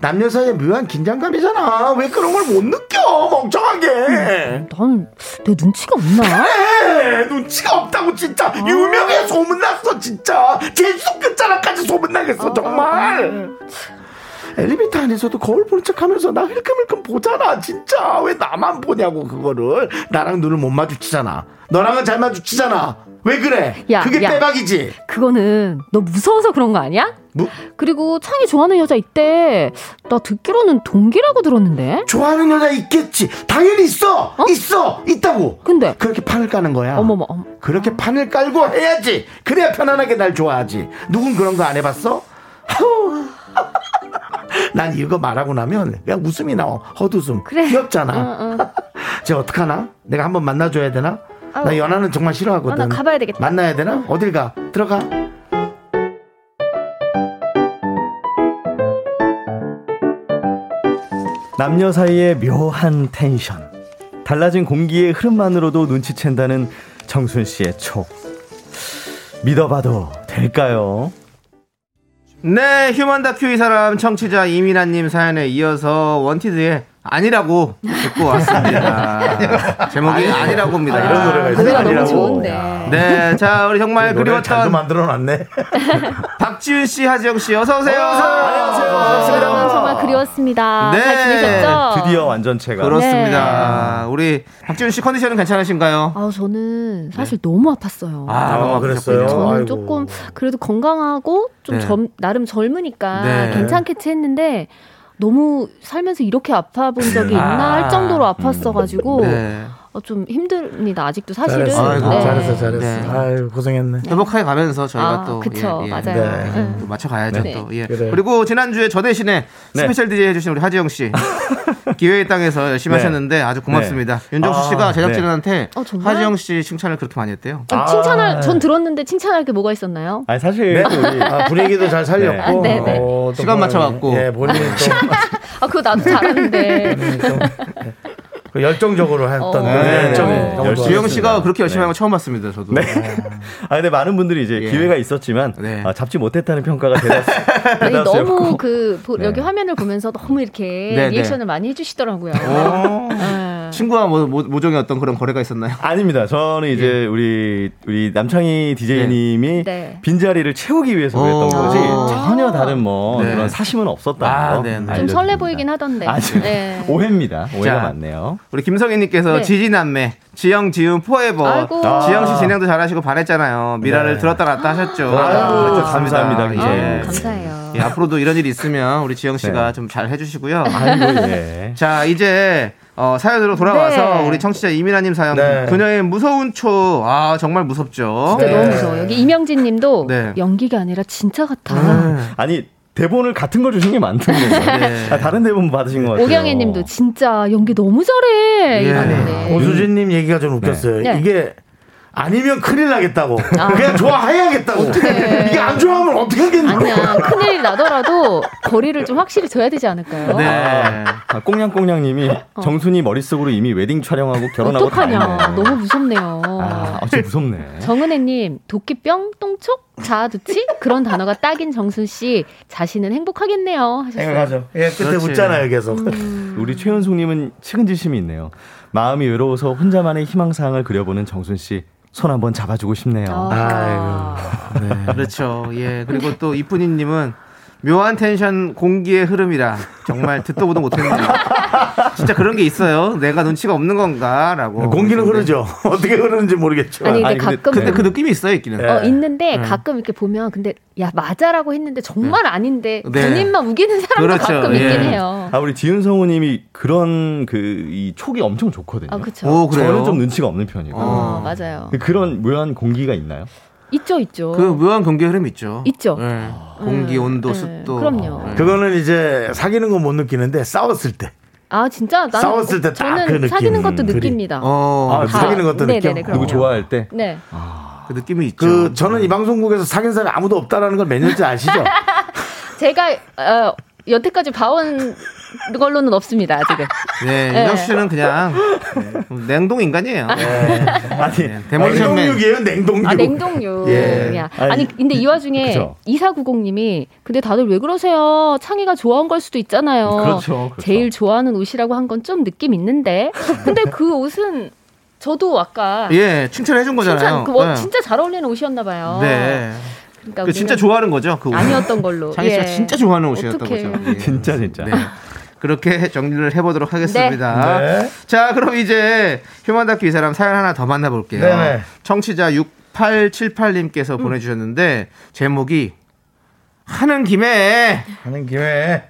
남녀 사이의 묘한 긴장감이잖아. 왜 그런 걸 못 느껴? 멍청하게. 넌내 눈치가 없나? 에 눈치가 없다고 진짜. 유명해 소문났어 진짜. 제주도 끝자락까지 소문나겠어 정말. 엘리베이터 안에서도 거울 보는 척 하면서 나 흘끔흘끔 보잖아 진짜 왜 나만 보냐고 그거를 나랑 눈을 못 마주치잖아 너랑은 잘 마주치잖아 왜 그래 야, 그게 야. 빼박이지 그거는 너 무서워서 그런 거 아니야? 뭐? 그리고 창이 좋아하는 여자 있대. 나 듣기로는 동기라고 들었는데. 좋아하는 여자 있겠지 당연히 있어 있어 있다고 근데 그렇게 판을 까는 거야 어머머, 어머. 그렇게 판을 깔고 해야지 그래야 편안하게 날 좋아하지 누군 그런 거 안 해봤어? 난 이거 말하고 나면 그냥 웃음이 나와 헛웃음 그래. 귀엽잖아. 쟤 어떡하나? 내가 한번 만나줘야 되나? 나 아우. 연하는 정말 싫어하거든 아, 나 가봐야 되겠다. 만나야 되나? 어딜 가? 들어가 남녀 사이의 묘한 텐션. 달라진 공기의 흐름만으로도 눈치챈다는 정순 씨의 촉. 믿어봐도 될까요? 네, 휴먼 다큐 이 사람 청취자 이민아님 사연에 이어서 원티드의 아니라고 듣고 왔습니다. 제목이 아니라고입니다. 이런 노래가 있어요? 너무 아니라고. 좋은데. 네, 자 우리 정말 그리웠던 만들어놨네 박지윤 씨, 하지영 씨, 어서 오세요. 여러분 정말 그리웠습니다. 네. 잘 지내셨죠? 드디어 완전체가. 그렇습니다. 우리 박지윤 씨 컨디션은 괜찮으신가요? 아, 저는 사실 너무 아팠어요. 아, 너무 아, 그랬어요? 저는 아이고. 조금 그래도 건강하고 좀 네. 젊, 나름 젊으니까 네. 괜찮겠지 했는데 너무 살면서 이렇게 아파 본 적이 아. 있나 할 정도로 아팠어가지고 네. 어, 좀 힘듭니다. 아직도 사실은. 잘했어 아이고, 네. 잘했어 잘했어 네. 아유 고생했네 회복하게 가면서 저희가 아, 또 그쵸, 예, 예. 맞아요. 네. 응. 또 맞춰가야죠 네. 또. 예. 그래. 그리고 지난주에 저 대신에 네. 스페셜 DJ 해주신 우리 하지영 씨 기회의 땅에서 열심히 네. 하셨는데 아주 고맙습니다. 윤정수 아, 씨가 제작진한테 어, 정말? 하지영 씨 칭찬을 그렇게 많이 했대요. 어, 칭찬할 전 들었는데 칭찬할 게 뭐가 있었나요? 아니 사실 또 우리 아, 분위기도 잘 살렸고 네. 아. 어, 또 시간 뭐, 맞춰갖고. 예 본인이 좀, 아 그거 나도 잘하는데. 좀그 열정적으로 했던 어. 그 네, 네. 열심히 주영 그렇습니다. 씨가 그렇게 열심히 네. 한거 처음 봤습니다. 저도. 네. 아 근데 많은 분들이 이제 예. 기회가 있었지만 네. 아, 잡지 못했다는 평가가 대다수. 아니. 너무 그 보- 네. 여기 화면을 보면서 너무 이렇게 네, 네. 리액션을 많이 해주시더라고요. 오. 네. 친구와 뭐, 모, 모종의 어떤 그런 거래가 있었나요? 아닙니다. 저는 이제 우리 우리 남창희 DJ님이 네. 빈자리를 채우기 위해서 오. 그랬던 거지 아. 전혀 다른 뭐 네. 그런 사심은 없었다. 아, 네, 네. 좀. 설레 보이긴 하던데. 아, 지금 네. 오해입니다. 오해가 자. 많네요. 우리 김성희님께서 네. 지지남매 지영 지훈 포에버 아이고. 지영 씨 진행도 잘하시고 반했잖아요. 미라를 네. 들었다 놨다 하셨죠. 아이고, 좋습니다. 감사합니다. 예. 아유, 감사해요. 예, 앞으로도 이런 일이 있으면 우리 지영 씨가 네. 좀잘 해주시고요. 아이고 예. 자 이제 어, 사연으로 돌아와서 네. 우리 청취자 이민아님 사연 네. 그녀의 무서운 초 아 정말 무섭죠. 진짜 네. 너무 무서워. 여기 이명진 님도 네. 연기가 아니라 진짜 같아. 아니 대본을 같은 걸 주신 게 많던 거예요. 네. 아, 다른 대본 받으신 것 같아요. 오경혜 님도 진짜 연기 너무 잘해. 예. 이러는데. 오수진 님 얘기가 좀 웃겼어요. 네. 이게 아니면 큰일 나겠다고. 아. 그냥 좋아해야겠다고. 어떡해. 이게 안 좋아하면 어떻게 하겠냐. 아니야. 큰일이 나더라도 거리를 좀 확실히 둬야 되지 않을까요? 네. 아, 꽁냥꽁냥 님이 정순이 머릿속으로 이미 웨딩 촬영하고 결혼하고 다 어. 어떡하냐. 있네. 너무 무섭네요. 아, 좀 무섭네. 정은혜 님, 도끼병, 똥촉, 자아두치? 그런 단어가 딱인 정순 씨, 자신은 행복하겠네요. 하셨어요. 예, 끝에 그렇지. 웃잖아요, 계속. 음. 우리 최은숙 님은 측은지심이 있네요. 마음이 외로워서 혼자만의 희망사항을 그려보는 정순 씨. 손 한번 잡아주고 싶네요. 아. 그렇죠. 예. 그리고 또 이쁜이님은 묘한 텐션 공기의 흐름이라 정말 듣도 보도 못했네요. 진짜 그런 게 있어요. 내가 눈치가 없는 건가라고. 공기는. 흐르죠. 어떻게 흐르는지 모르겠죠. 아니, 근데 아니, 가끔. 근데 그 느낌이 있어요, 있기는. 네. 어, 있는데 네. 가끔 이렇게 보면 근데 야 맞아라고 했는데 정말 아닌데 네. 본인만 우기는 사람도 그렇죠. 가끔 예. 있긴 해요. 아, 우리 지은 성우님이 그런 그 이 촉이 엄청 좋거든요. 아 그쵸. 오? 저는 좀 눈치가 없는 편이고. 어, 맞아요. 그런 묘한 공기가 있나요? 있죠, 있죠. 그 묘한 공기의 흐름 있죠. 있죠. 예. 공기, 음, 온도, 네. 습도. 그럼요. 예. 그거는 이제 사귀는 건 못 느끼는데 싸웠을 때. 아 진짜 나는 싸웠을 때딱 저는 그 느낌. 사귀는 것도. 느낍니다. 어, 아, 그, 사귀는 것도 느껴. 누구 좋아할 때? 네. 그 느낌이 있죠. 그 저는 이 방송국에서 사귄 사람이 아무도 없다라는 걸 몇 년째 아시죠? 제가 어, 여태까지 봐온 걸로는 없습니다 아직은. 네, 네. 윤정 씨는 그냥 네, 냉동 인간이에요. 아니, 네. 냉동육이에요, 냉동육. 아 냉동류. 예. 야. 아니, 아니 근데 이 와중에 그쵸. 2490님이 근데 다들 왜 그러세요? 창희가 좋아한 걸 수도 있잖아요. 그렇죠, 그렇죠. 제일 좋아하는 옷이라고 한 건 좀 느낌 있는데. 근데 그 옷은 저도 아까 예, 칭찬해 준 거잖아요. 칭찬 그 뭐, 네. 진짜 잘 어울리는 옷이었나 봐요. 네. 그러니까 그 진짜 좋아하는 거죠. 그 옷. 아니었던 걸로. 장희 씨가 예. 진짜 좋아하는 옷이었던 어떡해. 거죠. 예. 진짜 진짜. 네. 그렇게 정리를 해보도록 하겠습니다. 네. 자, 그럼 이제 휴먼 다큐 이 사람 사연 하나 더 만나볼게요. 네네. 청취자 6878님께서 보내주셨는데 제목이 하는 김에 하는 김에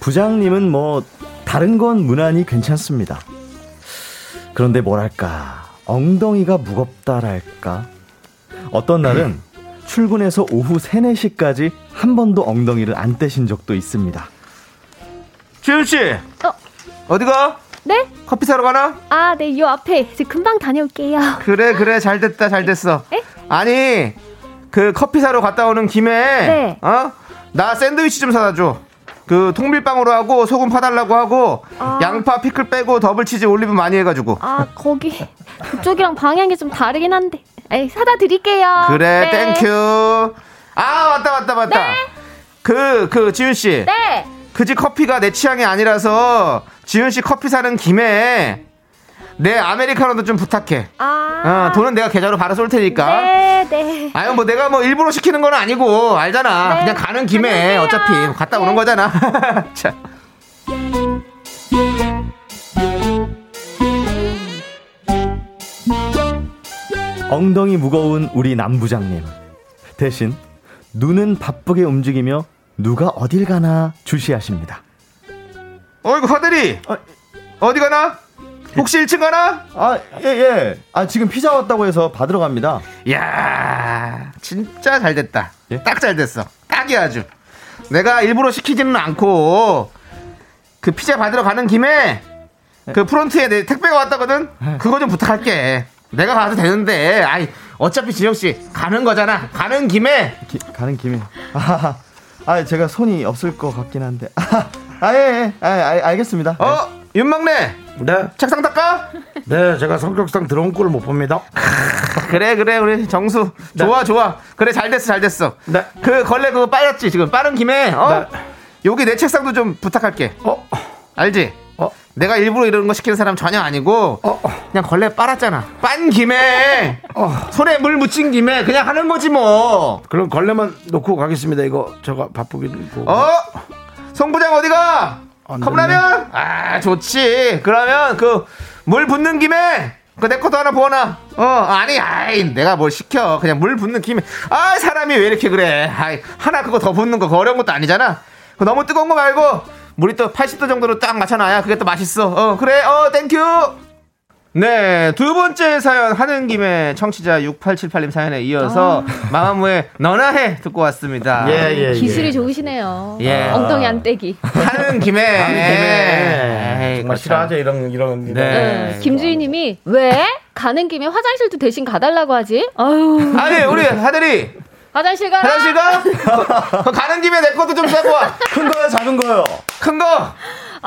부장님은 뭐 다른 건 무난히 괜찮습니다. 그런데 뭐랄까 엉덩이가 무겁다랄까 어떤 날은 출근해서 오후 3, 4시까지 한 번도 엉덩이를 안 떼신 적도 있습니다. 지훈 씨 어. 어디 가? 네? 커피 사러 가나? 아, 네, 요 앞에 이제 금방 다녀올게요. 그래 그래 잘 됐다 잘 됐어. 에? 아니 그 커피 사러 갔다 오는 김에 네. 어? 나 샌드위치 좀 사다 줘. 그 통밀빵으로 하고 소금 파달라고 하고 아. 양파 피클 빼고 더블 치즈 올리브 많이 해가지고 아, 거기 그쪽이랑 방향이 좀 다르긴 한데. 에이, 사다 드릴게요. 그래 네. Thank you. 아 맞다 맞다 맞다. 그그 지훈 씨. 네. 그 집 커피가 내 취향이 아니라서 지훈 씨 커피 사는 김에 내 아메리카노도 좀 부탁해. 아. 어, 돈은 내가 계좌로 바로 쏠 테니까. 네, 네. 아유 뭐 내가 뭐 일부러 시키는 건 아니고 알잖아. 네. 그냥 가는 김에 안녕하세요. 어차피 갔다 오는 네. 거잖아. 자. 엉덩이 무거운 우리 남부장님. 대신 눈은 바쁘게 움직이며 누가 어딜 가나 주시하십니다. 어이구 하대리 어디 가나? 혹시 1층 가나? 아, 예, 예. 아, 지금 피자 왔다고 해서 받으러 갑니다. 야 진짜 잘 됐다. 예? 딱잘 됐어. 딱이 아주. 내가 일부러 시키지는 않고 그 피자 받으러 가는 김에 그 프론트에 내 택배가 왔다거든. 그거 좀 부탁할게. 내가 가도 되는데, 아이 어차피 지영 씨 가는 거잖아. 가는 김에 기- 가는 김에. 아, 아, 제가 손이 없을 것 같긴 한데. 아, 아 예, 예. 아, 아, 알겠습니다. 어 윤막내 네, 책상 닦아? 네, 제가 성격상 들어온 꼴을 못 봅니다. 그래 그래 우리 정수 좋아 좋아 그래 잘 됐어 잘 됐어 네. 그 걸레 그거 빨았지 지금 빠른 김에 어 네. 여기 내 책상도 좀 부탁할게 어, 알지 어. 내가 일부러 이런 거 시키는 사람 전혀 아니고 어. 그냥 걸레 빨았잖아 빤 김에 어. 손에 물 묻힌 김에 그냥 하는 거지 뭐 그럼 걸레만 놓고 가겠습니다. 이거 제가 바쁘긴 고 어? 송부장 어디가? 안 컵라면? 아 좋지. 그러면 그 물 붓는 김에 그내 것도 하나 부어놔 어 아니 아이 내가 뭘 시켜. 그냥 물 붓는 김에. 아 사람이 왜 이렇게 그래? 아이 하나 그거 더 붓는 거 그거 어려운 것도 아니잖아. 그거 너무 뜨거운 거 말고 물이 또 80도 정도로 딱 맞춰놔야 그게 또 맛있어. 어 그래. 어 thank you 네, 두 번째 사연 하는 김에 청취자 6878님 사연에 이어서 마마무의 너나 해 듣고 왔습니다. 예, 예, 기술이 예. 좋으시네요. 예. 엉덩이 안 떼기. 하는 김에 하는 김에 에이, 정말 그렇죠. 싫어하죠 이런 이런 네. 네. 김주희 님이 왜 가는 김에 화장실도 대신 가달라고 하지? 아유 아니 우리 하들이 화장실 가라. 화장실 가? 그 가는 김에 내 것도 좀 사고 와. 큰 거요, 작은 거요? 큰 거.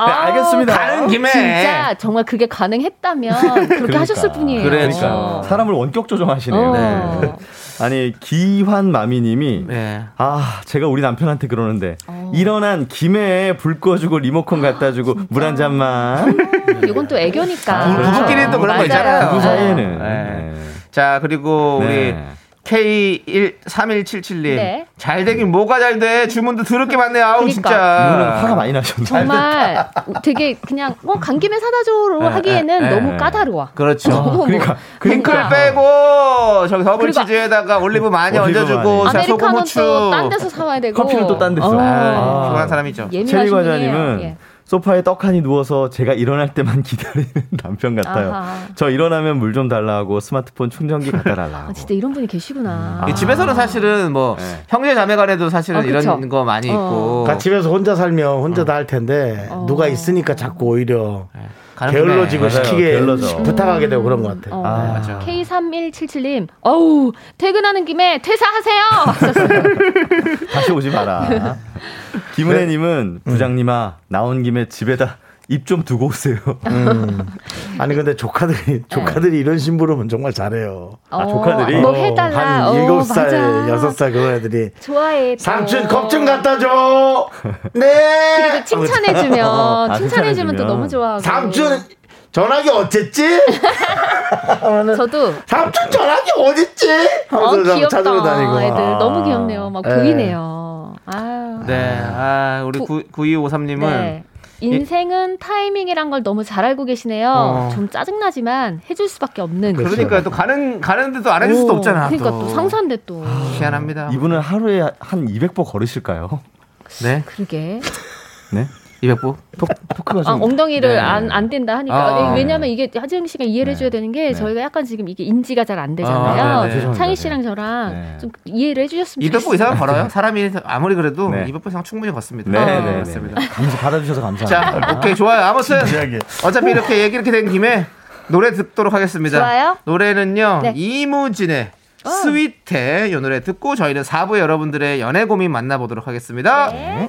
아, 네, 알겠습니다. 가는 김에. 진짜 정말 그게 가능했다면 그렇게 하셨을 뿐이에요. 그러니까. 그러니까 사람을 원격 조정하시네요. 어. 네. 아니 기환 마미님이 네. 아 제가 우리 남편한테 그러는데 어. 일어난 김에 불 꺼주고 리모컨 갖다 주고 물한 잔만 이건 또 애교니까. 부- 부부끼리는 또 그런 거 맞아요. 있잖아요. 그 사이에는 네. 네. 자 그리고 우리 네. K13177님 네. 잘 되긴 뭐가 잘 돼 주문도 더럽게 많네 아우 그러니까. 진짜 화가 많이 나셨네. 정말 되게 그냥 뭐 간 김에 사다 줘로 하기에는 네, 너무 네. 까다로워. 그렇죠 너무 그러니까 피클 그러니까 빼고 저기 더블 그리고- 치즈에다가 올리브 많이 올리브 얹어주고 많이. 자 소금 아메리카노는 후추 또딴 데서 사와야 되고. 커피는 또 딴 데서. 어. 아, 피곤한 사람이죠 체리. 과자님은 예. 소파에 떡하니 누워서 제가 일어날 때만 기다리는 남편 같아요. 아하. 저 일어나면 물 좀 달라고 스마트폰 충전기 갖다 달라고. 아, 진짜 이런 분이 계시구나. 이 집에서는 사실은 뭐 네. 형제 자매 간에도 사실은 어, 그쵸. 이런 거 많이 어. 있고 그러니까 집에서 혼자 살면 혼자 다할 텐데 어. 누가 있으니까 자꾸 오히려 가는 게을러지고. 맞아요. 시키게 게을러져. 부탁하게 되고 그런 것 같아요. 어, 아, 맞아. K3177님, 어우, 퇴근하는 김에 퇴사하세요! 다시 오지 마라. 김은혜님은 부장님아 나온 김에 집에다 입 좀 두고 오세요. 음. 아니 근데 조카들이 조카들이 이런 심부름은 정말 잘해요. 아, 조카들이? 뭐 해달라. 한 어, 일곱 살. 여섯 살 그런 애들이 좋아해. 또. 삼촌 겁좀 갖다 줘. 네. 그리고 칭찬해주면, 아, 칭찬해주면 또. 너무 좋아하고. 삼촌 전화기 어쨌지? 저도, 삼촌 전화기 어딨지? 어, 귀엽다. 찾으러 다니고. 애들 아. 너무 귀엽네요. 막 네. 보이네요. 아유. 네, 아, 우리 구- 9253님은 네. 인생은 타이밍이란 걸 너무 잘 알고 계시네요. 어. 좀 짜증나지만 해줄 수밖에 없는. 그러니까 또 가는 가는데도 안 해줄 수도 오, 없잖아. 그러니까 또. 또 상사인데 또. 희한합니다. 이분은 하루에 한 200보 걸으실까요? 네, 그러게. 네? 200부. 토크가 아, 좀 엉덩이를 네. 안, 안 된다 하니까. 아, 왜냐면 이게 하지영 씨가 이해를 해줘야 되는 게 저희가 약간 지금 이게 인지가 잘 안 되잖아요. 아, 네, 네. 창희 씨랑 저랑 네. 좀 이해를 해주셨으면 200부 좋겠어요. 이상 벌어요. 사람이 아무리 그래도 네. 200부 이상 충분히 걷습니다. 네, 아, 네, 네. 맞습니다. 감사 받아주셔서 감사합니다. 자, 오케이, 좋아요. 아무튼 진지하게. 어차피 이렇게 얘기 이렇게 된 김에 노래 듣도록 하겠습니다. 좋아요. 노래는요, 네. 이무진의 어. 스윗해 이 노래 듣고 저희는 4부에 여러분들의 연애 고민 만나보도록 하겠습니다. 네.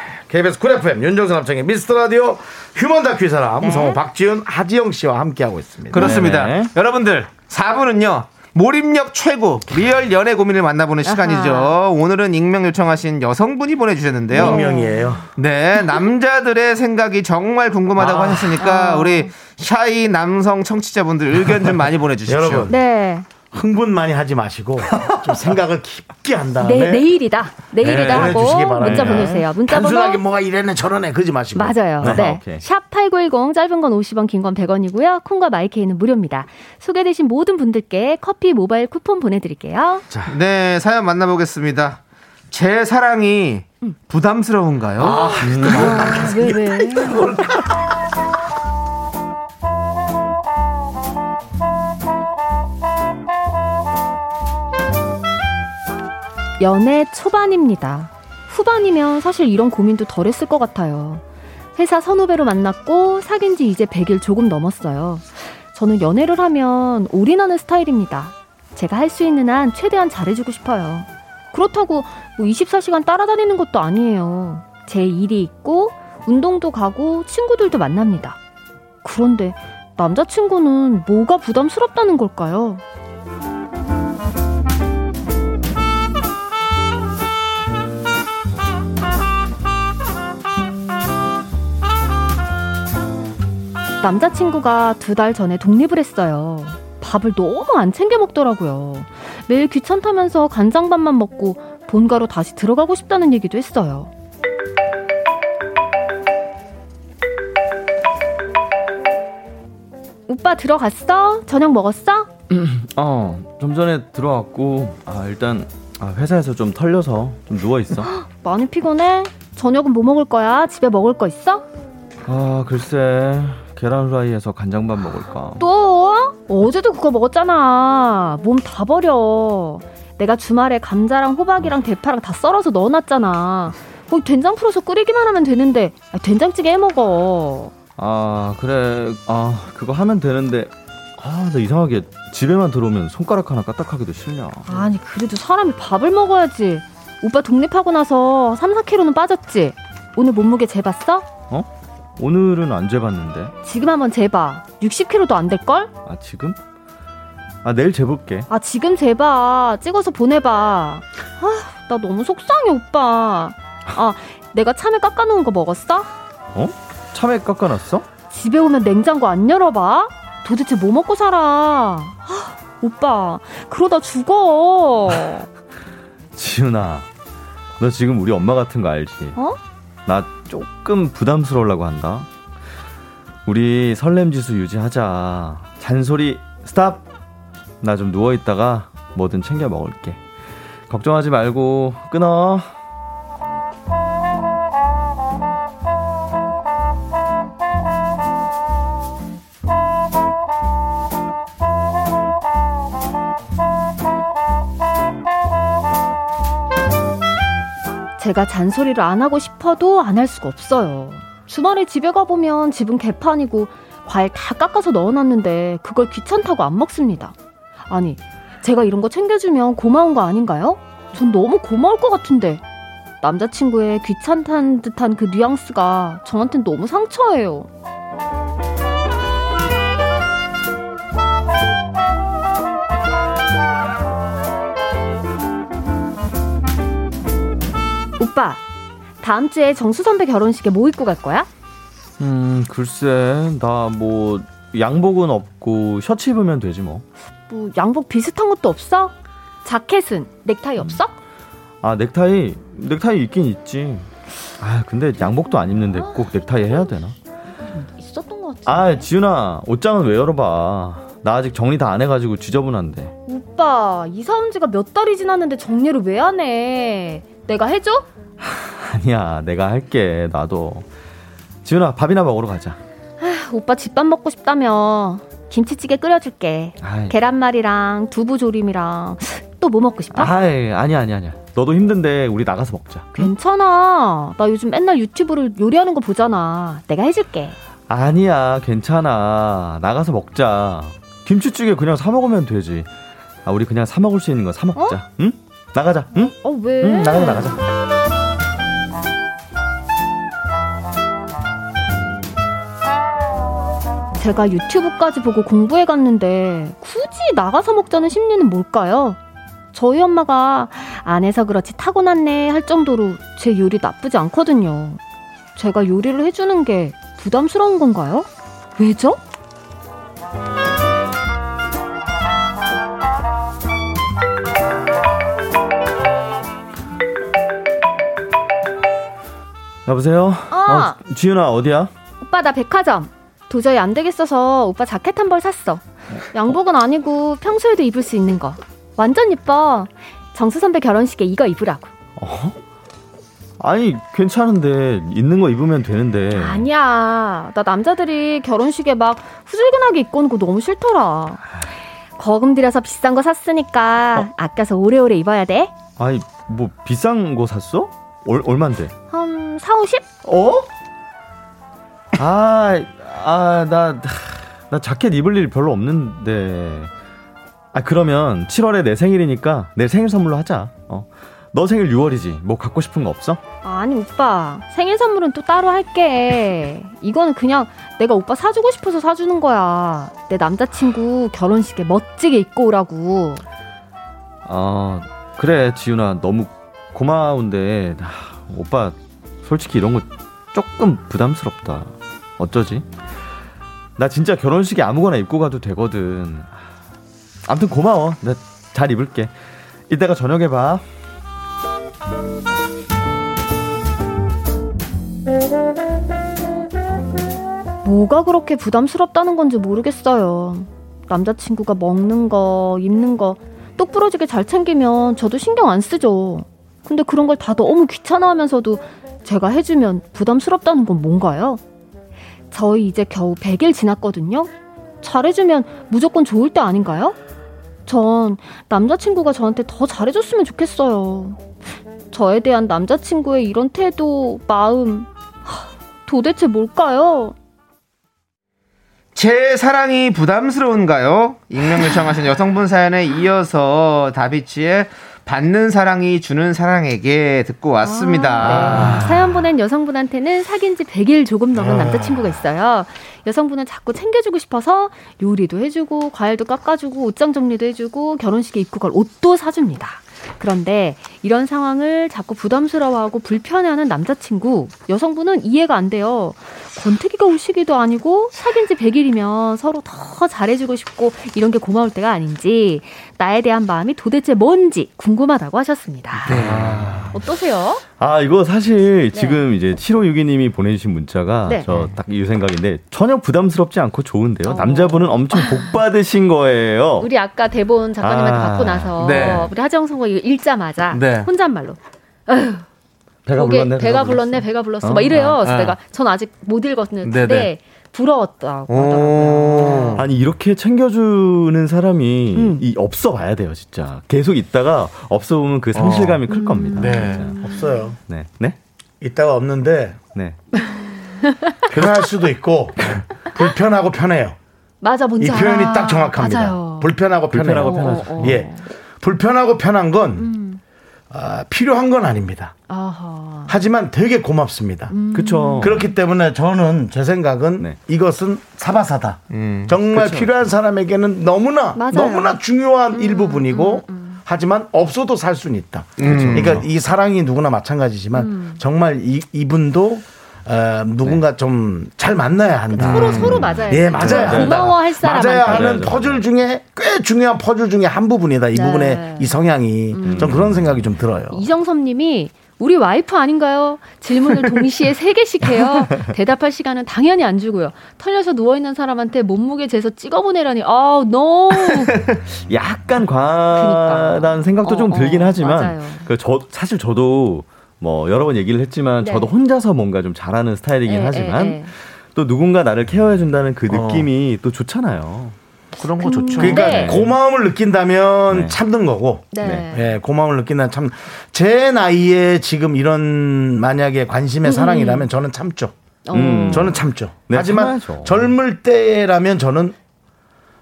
KBS 쿨 FM 윤정수 남창희의 미스터 라디오 휴먼 다큐 이 사람 성우 박지훈 하지영 씨와 함께하고 있습니다. 그렇습니다. 네네. 여러분들 4부는요. 몰입력 최고 리얼 연애 고민을 만나보는 시간이죠. 오늘은 익명 요청하신 여성분이 보내주셨는데요. 익명이에요. 네, 남자들의 생각이 정말 궁금하다고 아. 하셨으니까 우리 shy 남성 청취자분들 의견 좀 많이 보내주십시오. 여러분 네. 흥분 많이 하지 마시고 좀 생각을 깊게 한 다음에 내, 내일이다. 내일이다 네, 하고. 문자 보내주세요. 문자 단순하게 번호 뭐가 이래네 저러네 그러지 마시고 맞아요. 네. 네. 오케이. 샵8910 짧은 건 50원, 긴 건 100원이고요. 콩과 마이케이는 무료입니다. 소개되신 모든 분들께 커피 모바일 쿠폰 보내드릴게요. 네, 사연 만나보겠습니다. 제 사랑이 부담스러운가요? 아, 왜, 왜? 연애 초반입니다. 후반이면 사실 이런 고민도 덜 했을 것 같아요. 회사 선후배로 만났고 사귄 지 이제 100일 조금 넘었어요. 저는 연애를 하면 올인하는 스타일입니다. 제가 할 수 있는 한 최대한 잘해주고 싶어요. 그렇다고 뭐 24시간 따라다니는 것도 아니에요. 제 일이 있고 운동도 가고 친구들도 만납니다. 그런데 남자친구는 뭐가 부담스럽다는 걸까요? 남자친구가 두 달 전에 독립을 했어요. 밥을 너무 안 챙겨 먹더라고요. 매일 귀찮다면서 간장밥만 먹고 본가로 다시 들어가고 싶다는 얘기도 했어요. 오빠 들어갔어? 저녁 먹었어? 어, 좀 전에 들어왔고, 아, 일단, 아, 회사에서 좀 털려서 좀 누워 있어. 많이 피곤해? 저녁은 뭐 먹을 거야? 집에 먹을 거 있어? 아, 글쎄, 계란 후라이에서 간장밥 먹을까. 또? 어제도 그거 먹었잖아. 몸 다 버려. 내가 주말에 감자랑 호박이랑 대파랑 다 썰어서 넣어놨잖아. 뭐 된장 풀어서 끓이기만 하면 되는데 아, 된장찌개 해 먹어. 아, 그래, 아, 그거 하면 되는데, 아, 나 이상하게 집에만 들어오면 손가락 하나 까딱하기도 싫냐. 아니 그래도 사람이 밥을 먹어야지. 오빠 독립하고 나서 3, 4kg는 빠졌지. 오늘 몸무게 재봤어? 오늘은 안 재봤는데. 지금 한번 재봐. 60kg도 안 될걸? 아, 지금? 아, 내일 재볼게. 아 지금 재봐. 찍어서 보내봐. 아, 나 너무 속상해 오빠. 아, 내가 참외 깎아놓은 거 먹었어? 참외 깎아놨어? 집에 오면 냉장고 안 열어봐? 도대체 뭐 먹고 살아? 아, 오빠, 그러다 죽어. 지은아, 너 지금 우리 엄마 같은 거 알지? 어? 나 조금 부담스러우려고 한다. 우리 설렘 지수 유지하자. 잔소리 스탑. 나 좀 누워 있다가 뭐든 챙겨 먹을게. 걱정하지 말고 끊어. 제가 잔소리를 안 하고 싶어도 안 할 수가 없어요. 주말에 집에 가보면 집은 개판이고 과일 다 깎아서 넣어놨는데 그걸 귀찮다고 안 먹습니다. 아니, 제가 이런 거 챙겨주면 고마운 거 아닌가요? 전 너무 고마울 것 같은데. 남자친구의 귀찮다는 듯한 그 뉘앙스가 저한텐 너무 상처예요. 오빠, 다음 주에 정수 선배 결혼식에 뭐 입고 갈 거야? 음, 글쎄, 나 뭐 양복은 없고 셔츠 입으면 되지 뭐. 뭐 양복 비슷한 것도 없어? 자켓은 넥타이 없어? 아, 넥타이, 넥타이 있긴 있지. 아, 근데 양복도 안 입는데 꼭 넥타이 해야 되나? 있었던 것 같아. 아, 지윤아, 옷장은 왜 열어봐. 나 아직 정리 다 안 해가지고 지저분한데. 오빠, 이사 온 지가 몇 달이 지났는데 정리를 왜 안 해? 내가 해줘? 아니야, 내가 할게, 나도. 지윤아, 밥이나 먹으러 가자. 오빠 집밥 먹고 싶다며. 김치찌개 끓여줄게. 아이, 계란말이랑 두부 조림이랑 또 뭐 먹고 싶어? 아이, 아니야, 아니야, 아니야. 너도 힘든데 우리 나가서 먹자. 괜찮아. 나 요즘 맨날 유튜브를 요리하는 거 보잖아. 내가 해줄게. 아니야, 괜찮아. 나가서 먹자. 김치찌개 그냥 사 먹으면 되지. 아, 우리 그냥 사 먹을 수 있는 거 사 먹자. 응? 나가자. 응? 어, 왜? 응, 나가자, 나가자. 제가 유튜브까지 보고 공부해 갔는데 굳이 나가서 먹자는 심리는 뭘까요? 저희 엄마가 안에서 그렇지 타고났네 할 정도로 제 요리 나쁘지 않거든요. 제가 요리를 해주는 게 부담스러운 건가요? 왜죠? 여보세요? 어. 지윤아, 어디야? 오빠 나 백화점 도저히 안 되겠어서 오빠 자켓 한 벌 샀어. 양복은 아니고 평소에도 입을 수 있는 거. 완전 예뻐. 정수 선배 결혼식에 이거 입으라고. 어? 아니, 괜찮은데. 있는 거 입으면 되는데. 아니야. 나 남자들이 결혼식에 막 후줄근하게 입고 오는 거 너무 싫더라. 거금 들여서 비싼 거 샀으니까 아껴서 오래오래 입어야 돼. 아니, 뭐, 비싼 거 샀어? 얼, 얼만데? 한 4, 50? 어? 아, 아, 나, 나 자켓 입을 일 별로 없는데. 아, 그러면 7월에 내 생일이니까 내 생일 선물로 하자. 어. 너 생일 6월이지. 뭐 갖고 싶은 거 없어? 아니 오빠 생일 선물은 또 따로 할게. 이거는 그냥 내가 오빠 사주고 싶어서 사주는 거야. 내 남자친구 결혼식에 멋지게 입고 오라고. 아, 그래, 지윤아. 너무 고마운데, 아, 오빠, 솔직히 이런 거 조금 부담스럽다. 어쩌지? 나 진짜 결혼식에 아무거나 입고 가도 되거든. 아무튼 고마워. 나 잘 입을게. 이따가 저녁에 봐. 뭐가 그렇게 부담스럽다는 건지 모르겠어요. 남자친구가 먹는 거, 입는 거, 똑부러지게 잘 챙기면 저도 신경 안 쓰죠. 근데 그런 걸 다 너무 귀찮아 하면서도 제가 해주면 부담스럽다는 건 뭔가요? 저희 이제 겨우 100일 지났거든요? 잘해주면 무조건 좋을 때 아닌가요? 전 남자친구가 저한테 더 잘해줬으면 좋겠어요. 저에 대한 남자친구의 이런 태도, 마음, 하, 도대체 뭘까요? 제 사랑이 부담스러운가요? 익명 요청하신 여성분 사연에 이어서 다비치의 받는 사랑이 주는 사랑에게 듣고 왔습니다. 네. 사연 보낸 여성분한테는 사귄 지 100일 조금 넘은 아. 남자친구가 있어요. 여성분은 자꾸 챙겨주고 싶어서 요리도 해주고, 과일도 깎아주고, 옷장 정리도 해주고, 결혼식에 입고 갈 옷도 사줍니다. 그런데 이런 상황을 자꾸 부담스러워하고 불편해하는 남자친구, 여성분은 이해가 안 돼요. 권태기가 올 시기도 아니고 사귄 지 100일이면 서로 더 잘해주고 싶고 이런 게 고마울 때가 아닌지 나에 대한 마음이 도대체 뭔지 궁금하다고 하셨습니다. 어떠세요? 아, 이거 사실 네. 지금 이제 7562님이 보내주신 문자가 네. 저딱 이 생각인데 전혀 부담스럽지 않고 좋은데요. 어. 남자분은 엄청 복 받으신 거예요. 우리 아까 대본 작가님한테 아, 받고 나서 네. 우리 하정성과 이거 읽자마자 네. 혼잣말로 배가 불렀네. 배가 불렀네 배가 불렀어 어? 막 이래요. 그래서 아. 내가 전 아직 못 읽었는데 네네. 부러웠다고 오. 하더라고요. 아니 이렇게 챙겨주는 사람이 음. 이 없어 봐야 돼요, 진짜. 계속 있다가 없어 보면 그 상실감이 클 겁니다. 네. 진짜. 없어요. 네. 네. 이따가 없는데 네. 편할 수도 있고 불편하고 편해요. 맞아 뭔지 이. 표현이 딱 정확합니다. 맞아요. 불편하고 편해요. 불편하고 편하죠. 어, 어. 예. 불편하고 편한 건 음. 아, 필요한 건 아닙니다. 아하. 하지만 되게 고맙습니다. 음. 그쵸. 그렇기 때문에 저는 제 생각은 네. 이것은 사바사다. 음. 정말 그쵸. 필요한 사람에게는 너무나 맞아요. 음, 너무나 중요한 일부분이고 하지만 없어도 살 수는 있다. 음. 그러니까 이 사랑이 누구나 마찬가지지만 음. 정말 이, 이분도 어, 누군가 좀잘 만나야 한다. 서로 서로 맞아요. 예, 맞아야 한다. 고마워할 사람 맞아야 하는 맞아요, 맞아요. 퍼즐 중에 꽤 중요한 퍼즐 중에 한 부분이다. 이 네. 부분의 이 성향이 전 그런 생각이 좀 들어요. 이정섭님이 우리 와이프 아닌가요? 질문을 동시에 세 개씩 해요. 대답할 시간은 당연히 안 주고요. 털려서 누워 있는 사람한테 몸무게 재서 찍어보내라니. 아우 no. 약간 과다는 그러니까. 생각도 좀 어, 들긴 어, 하지만 맞아요. 그 저 사실 저도 뭐 여러 번 얘기를 했지만 네. 저도 혼자서 뭔가 좀 잘하는 스타일이긴 예, 하지만 예, 예. 또 누군가 나를 케어해 준다는 그 어. 느낌이 또 좋잖아요. 그런 거 좋죠. 그러니까 네. 고마움을 느낀다면 네. 참는 거고. 네. 네. 예, 고마움을 느낀다면 참, 제 나이에 지금 이런 만약에 관심의 사랑이라면 저는 참죠. 어. 음. 저는 참죠. 네, 하지만 참아야죠. 젊을 때라면 저는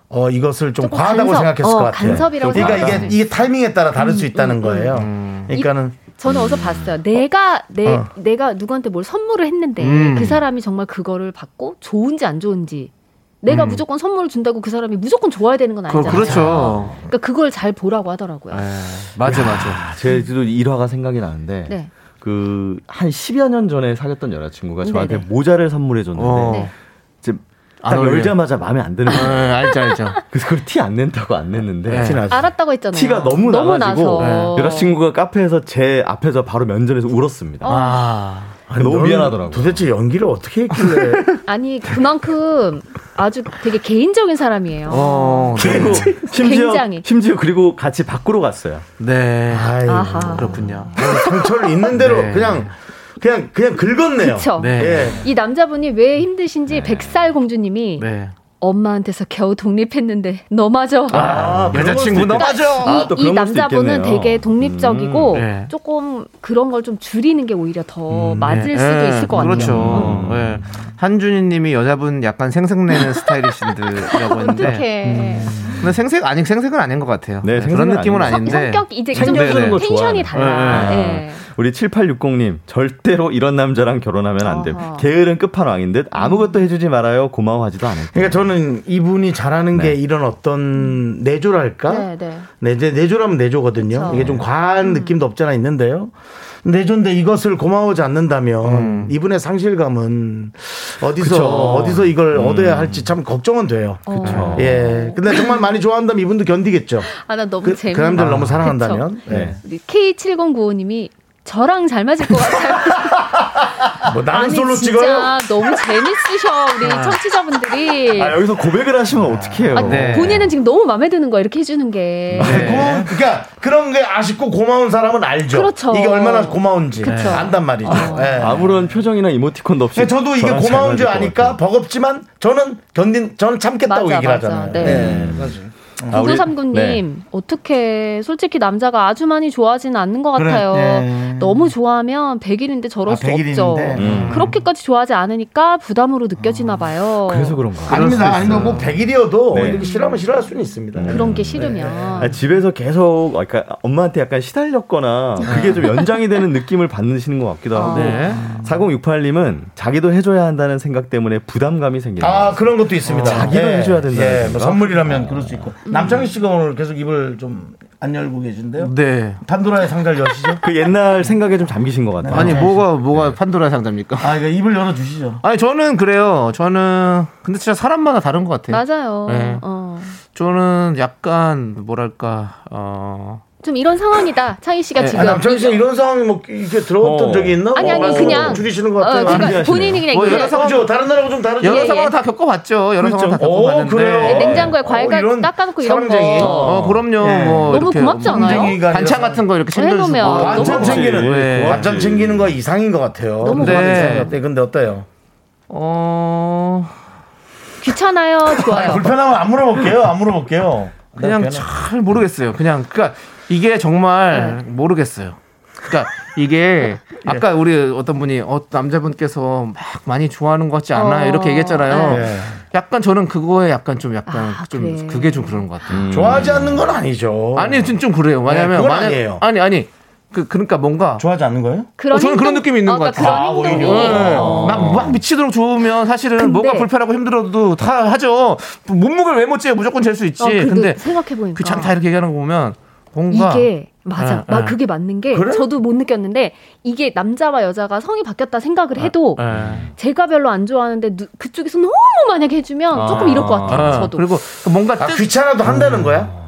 어, 이것을 좀 과하다고 간섭, 생각했을 어, 것 같아요. 간섭이라고 그러니까 이게, 수 이게 타이밍에 따라 다를 수 있다는 음, 거예요. 음. 그러니까는 저는 어디서 봤어요. 내가 내 어. 내가 누구한테 뭘 선물을 했는데 음. 그 사람이 정말 그거를 받고 좋은지 안 좋은지 내가 음. 무조건 선물을 준다고 그 사람이 무조건 좋아야 되는 건 그, 아니잖아요. 그렇죠. 그러니까 그걸 잘 보라고 하더라고요. 에, 맞아, 맞아. 아, 제도 일화가 생각이 나는데 네. 그한 10여 년 전에 사귀었던 여자친구가 저한테 네네. 모자를 선물해 줬는데 어. 네. 이제 안 딱 어울려요. 열자마자 마음에 안 드는 어, 거예요. 알죠, 알죠. 그래서 그걸 티 안 낸다고 안 냈는데 네. 알았다고 했잖아요. 티가 너무, 나가지고 나서. 여자친구가 카페에서 제 앞에서 바로 면전에서 울었습니다. 아. 아니, 너무 너는 미안하더라고요. 도대체 연기를 어떻게 했길래. 아니 그만큼 아주 되게 개인적인 사람이에요. 어, 그리고 심지어 굉장히. 심지어 그리고 같이 밖으로 갔어요. 네. 아하. 그렇군요. 상처를 있는 대로 네. 그냥, 그냥, 그냥 긁었네요. 그쵸. 네. 예. 이 남자분이 왜 힘드신지 백살 공주님이 네. 엄마한테서 겨우 독립했는데 너마저 아, 여자친구 걸 수도 너 있겠다. 맞아. 아, 또 이, 이 남자분은. 되게 독립적이고 음, 네. 조금 그런 걸 좀 줄이는 게 오히려 더 음, 맞을 네. 수도 예, 있을 것 같아요. 그렇죠. 음. 예. 한준희 님이 여자분 약간 생색내는 스타일이신 듯이라고 했는데. 어떡해. 근데 생색, 아니, 생색은 아닌 것 같아요. 네, 네, 그런 느낌은 아니에요. 아닌데. 성격 이제 좀 텐션이 달라. 네, 예. 우리 7860님 절대로 이런 남자랑 결혼하면 안 돼. 게으른 끝판왕인 듯 아무것도 해주지 말아요. 고마워하지도 않을 듯. 그러니까 저는 이분이 잘하는 네. 게 이런 어떤 내조랄까? 네, 네. 내조, 내조라면 내조거든요. 그쵸. 이게 좀 과한 느낌도 없잖아 있는데요. 내줬는데 이것을 고마워하지 않는다면 이분의 상실감은 어디서 그쵸. 어디서 이걸 얻어야 할지 참 걱정은 돼요. 그쵸. 예. 근데 정말 많이 좋아한다면 이분도 견디겠죠. 아, 나 너무 그, 재밌 그 사람들 너무 사랑한다면. 예. 우리 K7095님이 저랑 잘 맞을 것 같아요. 뭐 나는 아니, 솔로 찍어요. 너무 재밌으셔, 우리 청취자분들이. 아, 여기서 고백을 하시면 어떡해요. 아, 네. 본인은 지금 너무 마음에 드는 거야, 이렇게 해주는 게. 고, 그러니까 그런 게 아쉽고 고마운 사람은 알죠. 그렇죠. 이게 얼마나 고마운지 그쵸. 안단 말이죠. 예. 아무런 표정이나 이모티콘도 없이. 근데 저도 이게 고마운 줄 아니까. 버겁지만 저는 견딘 저는 참겠다고 맞아, 얘기를 맞아. 하잖아요. 네. 예, 맞아요. 아, 우리- 9939님, 네. 어떻게, 솔직히 남자가 아주 많이 좋아하지는 않는 것 그래, 같아요. 네. 너무 좋아하면 100일인데 저럴 아, 수 100일 없죠. 음. 그렇게까지 좋아하지 않으니까 부담으로 느껴지나 봐요. 그래서 그런가. 아닙니다. 아니면 뭐 100일이어도 네. 이렇게 싫어하면 싫어할 수는 있습니다. 그런 게 싫으면. 아, 집에서 계속 그러니까 엄마한테 약간 시달렸거나 그게 좀 연장이 되는 느낌을 받으시는 것 같기도 하고 네. 4068님은 자기도 해줘야 한다는 생각 때문에 부담감이 생기는 아. 그런 것도 있습니다. 자기도 해줘야 된다는 예, 뭐? 선물이라면 그럴 수 있고. 남창희 씨가 오늘 계속 입을 좀 안 열고 계신데요. 네. 판도라의 상자를 여시죠. 그 옛날 생각에 좀 잠기신 것 같아요. 아니 뭐가 뭐가 판도라 상자입니까? 아, 이거 입을 열어 주시죠. 아니 저는 그래요. 저는 근데 진짜 사람마다 다른 것 같아요. 맞아요. 네. 어. 저는 약간 뭐랄까 어 좀 이런 상황이다. 창희 씨가 아, 지금. 남창희 씨가 이런 상황이 뭐 이렇게 들어왔던 어. 적이 있나? 아니, 아니, 어, 그냥. 줄이시는 것 어, 같아요. 그러니까 하시네요. 본인이 그냥 뭐 여러 상황-? 다른 나라하고 좀 다르죠. 여러 예, 상황 예. 다 겪어봤죠. 여러 그렇죠. 상황 다 오, 겪어봤는데. 그래요? 냉장고에 과일 어, 이런 닦아놓고 이런 거. 사랑쟁이. 어, 그럼요. 예. 뭐 너무 고맙지 않아요? 반찬 같은 거 이렇게 챙겨주고. 반찬 고맙지. 챙기는 네. 반찬 챙기는 거 이상인 것 같아요. 너무 네. 근데 어때요? 어 귀찮아요. 좋아요. 불편하면 안 물어볼게요. 안 물어볼게요. 그냥 네, 잘 모르겠어요. 그냥 그러니까 이게 정말 네. 모르겠어요. 그러니까 이게 예. 아까 우리 어떤 분이 어 남자분께서 막 많이 좋아하는 것 같지 않아요? 어, 이렇게 얘기했잖아요. 네. 약간 저는 그거에 약간 좀 약간 아, 좀 그래. 그게 좀 그런 것 같아요. 좋아하지 않는 건 아니죠. 아니 좀, 좀 그래요. 왜냐면 네, 그건 만약- 아니에요. 아니 아니 그 그러니까 뭔가 좋아하지 않는 거예요? 그런 저는 그런 느낌이 있는 것 그러니까 같아요. 그런 아, 행동이. 네. 어. 막, 막 미치도록 좋으면 사실은 근데- 뭐가 불편하고 힘들어도 다 하죠. 몸무게를 왜 못 재요? 무조건 잴 수 있지. 어, 근데 근데 생각해보니까. 그 참 다 이렇게 얘기하는 거 보면 뭔가 이게 맞아. 네, 막 네. 그게 맞는 게 그래? 저도 못 느꼈는데 이게 남자와 여자가 성이 바뀌었다 생각을 해도 예. 제가 별로 안 좋아하는데 누- 그쪽에서 너무 만약에 해주면 조금 이럴 것 같아요. 아, 저도. 그리고 그 뭔가 아, 뜻, 귀찮아도 한다는 거야?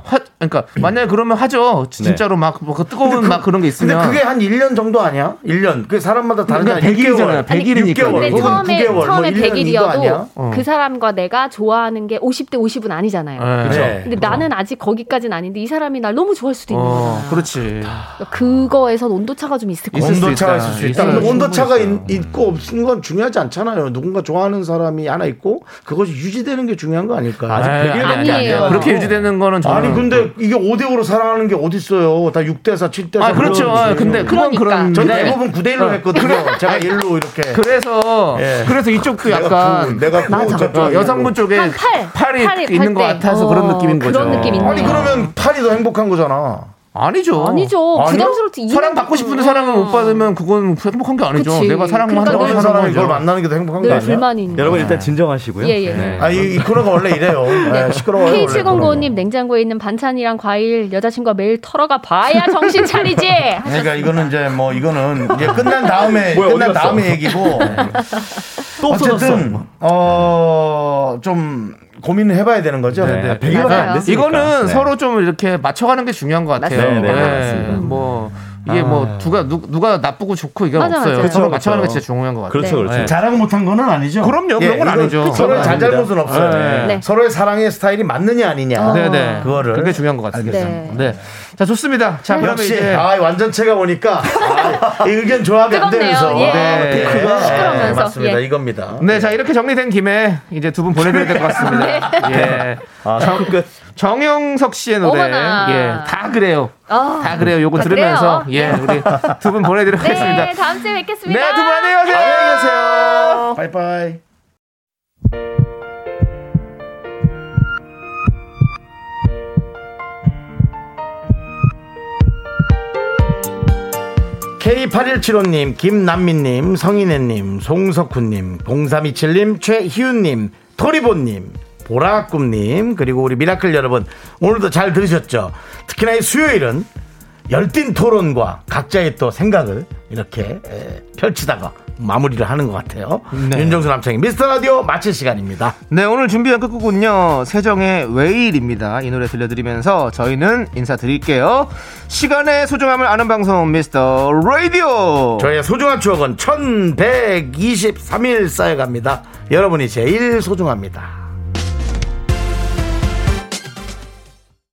하, 그러니까 만약에 그러면 하죠. 진짜로 막 뭐그 뜨거운 막 그런 게 있으면. 근데 그게 한 1년 정도 아니야? 1년. 그 사람마다 다르잖아. 그러니까 100일이잖아요. 100일이니까. 6개월. 근데 혹은 처음에 9개월, 처음에 뭐 1년 이거 아니야? 100일이어도 어. 그 사람과 내가 좋아하는 게 50대 50은 아니잖아요. 예. 그죠? 근데 그죠. 나는 아직 거기까지는 아닌데 이 사람이 날 너무 좋아할 수도 있는 어, 거잖아. 그렇지. 그러니까 그거에선 온도차가 좀 있을. 수 온도차가. 있을 수 있다. 온도차가 있, 있고 없는 건 중요하지 않잖아요. 누군가 좋아하는 사람이 하나 있고 그것이 유지되는 게 중요한 거 아닐까? 아직 아니, 100일 아니, 밖에 안 아니, 돼요. 그렇게 유지되는 거는 저는 아니 근데 이게 5대 5로 사랑하는 게 어디 있어요? 다 6대 4, 7대 4. 아 그렇죠. 아, 근데 그건 그러니까. 그런 전데 대부분 9대 1로 했거든요. 제가 1로 이렇게. 그래서 예. 그래서 이쪽도 내가 약간 구, 내가 구, 맞아. 저쪽 어, 일로. 여성분 쪽에 한 팔, 팔이 팔이 있는 것. 같아서 어, 그런 느낌인 거죠. 그런 느낌 있네요. 아니 그러면 팔이 더 행복한 거잖아. 아니죠. 아니죠. 아니요? 부담스럽지. 사랑 받고 싶은데 사랑을 못 받으면 그건 행복한 게 아니죠. 그치. 내가 사랑만 그러니까 사는 사람이 거죠. 그걸 만나는 게 더 행복한 거늘 아니야? 여러분. 일단 진정하시고요. 예, 예. 네. 아, 이, 이 코너가 원래 이래요. 네, 시끄러워요. 원래 K7095님 냉장고에 있는 반찬이랑 과일 여자친구가 매일 털어가 봐야 정신 차리지. 그러니까 이거는 이제 뭐 이거는 이제 끝난 다음에 뭐야, 끝난? 다음에 얘기고 또. 어쨌든 어좀 고민을 해봐야 되는 거죠. 네, 100일밖에 안 맞아요. 됐으니까. 이거는 네. 서로 좀 이렇게 맞춰가는 게 중요한 것 같아요. 네, 네. 뭐 이게 뭐 누가 누, 누가 나쁘고 좋고 이게 맞아, 없어요. 맞아요. 서로 그렇죠, 맞춰가는 게 그렇죠. 진짜 중요한 것 같아요. 그렇죠, 네. 그렇죠. 네. 잘하고 못한 거는 아니죠. 그럼요, 그런 건 이거 아니죠. 서로의 잘잘못은 없어요. 네. 네. 서로의 사랑의 스타일이 맞느냐 아니냐. 어. 네네. 그거를 그게 중요한 것 같습니다. 알겠습니다. 네. 자 좋습니다. 자 그러면 역시 이제 아 완전체가 오니까 아, 이 의견 조합이 안 뜨겁네요. 되면서 예. 네. 토크가 시끄러우면서. 맞습니다. 예. 이겁니다. 네, 자 이렇게 정리된 김에 이제 두 분 보내드려야 될 것 같습니다. 예, 아, 정, 끝. 정영석 씨의 노래, 어머나. 예, 다 그래요, 아, 다 그래요. 요거 다 들으면서 그래요? 예, 우리 두 분 보내드리도록 하겠습니다. 네, 다음 주에 뵙겠습니다. 네, 두 분 안녕히 가세요. 안녕히 계세요. 빠이빠이. K8175님, 김남민님, 성인혜님, 송석훈님, 0327님, 최희윤님, 토리보님, 보라꿈님, 그리고 우리 미라클 여러분, 오늘도 잘 들으셨죠? 특히나 이 수요일은 열띤 토론과 각자의 또 생각을 이렇게 에, 펼치다가 마무리를 하는 것 같아요. 네. 윤정수 남창희의 미스터 라디오 마칠 시간입니다. 네, 오늘 준비한 끝곡은요. 세정의 Whale입니다. 이 노래 들려드리면서 저희는 인사드릴게요. 시간의 소중함을 아는 방송 미스터 라디오. 저의 소중한 추억은 1123일 쌓여갑니다. 여러분이 제일 소중합니다.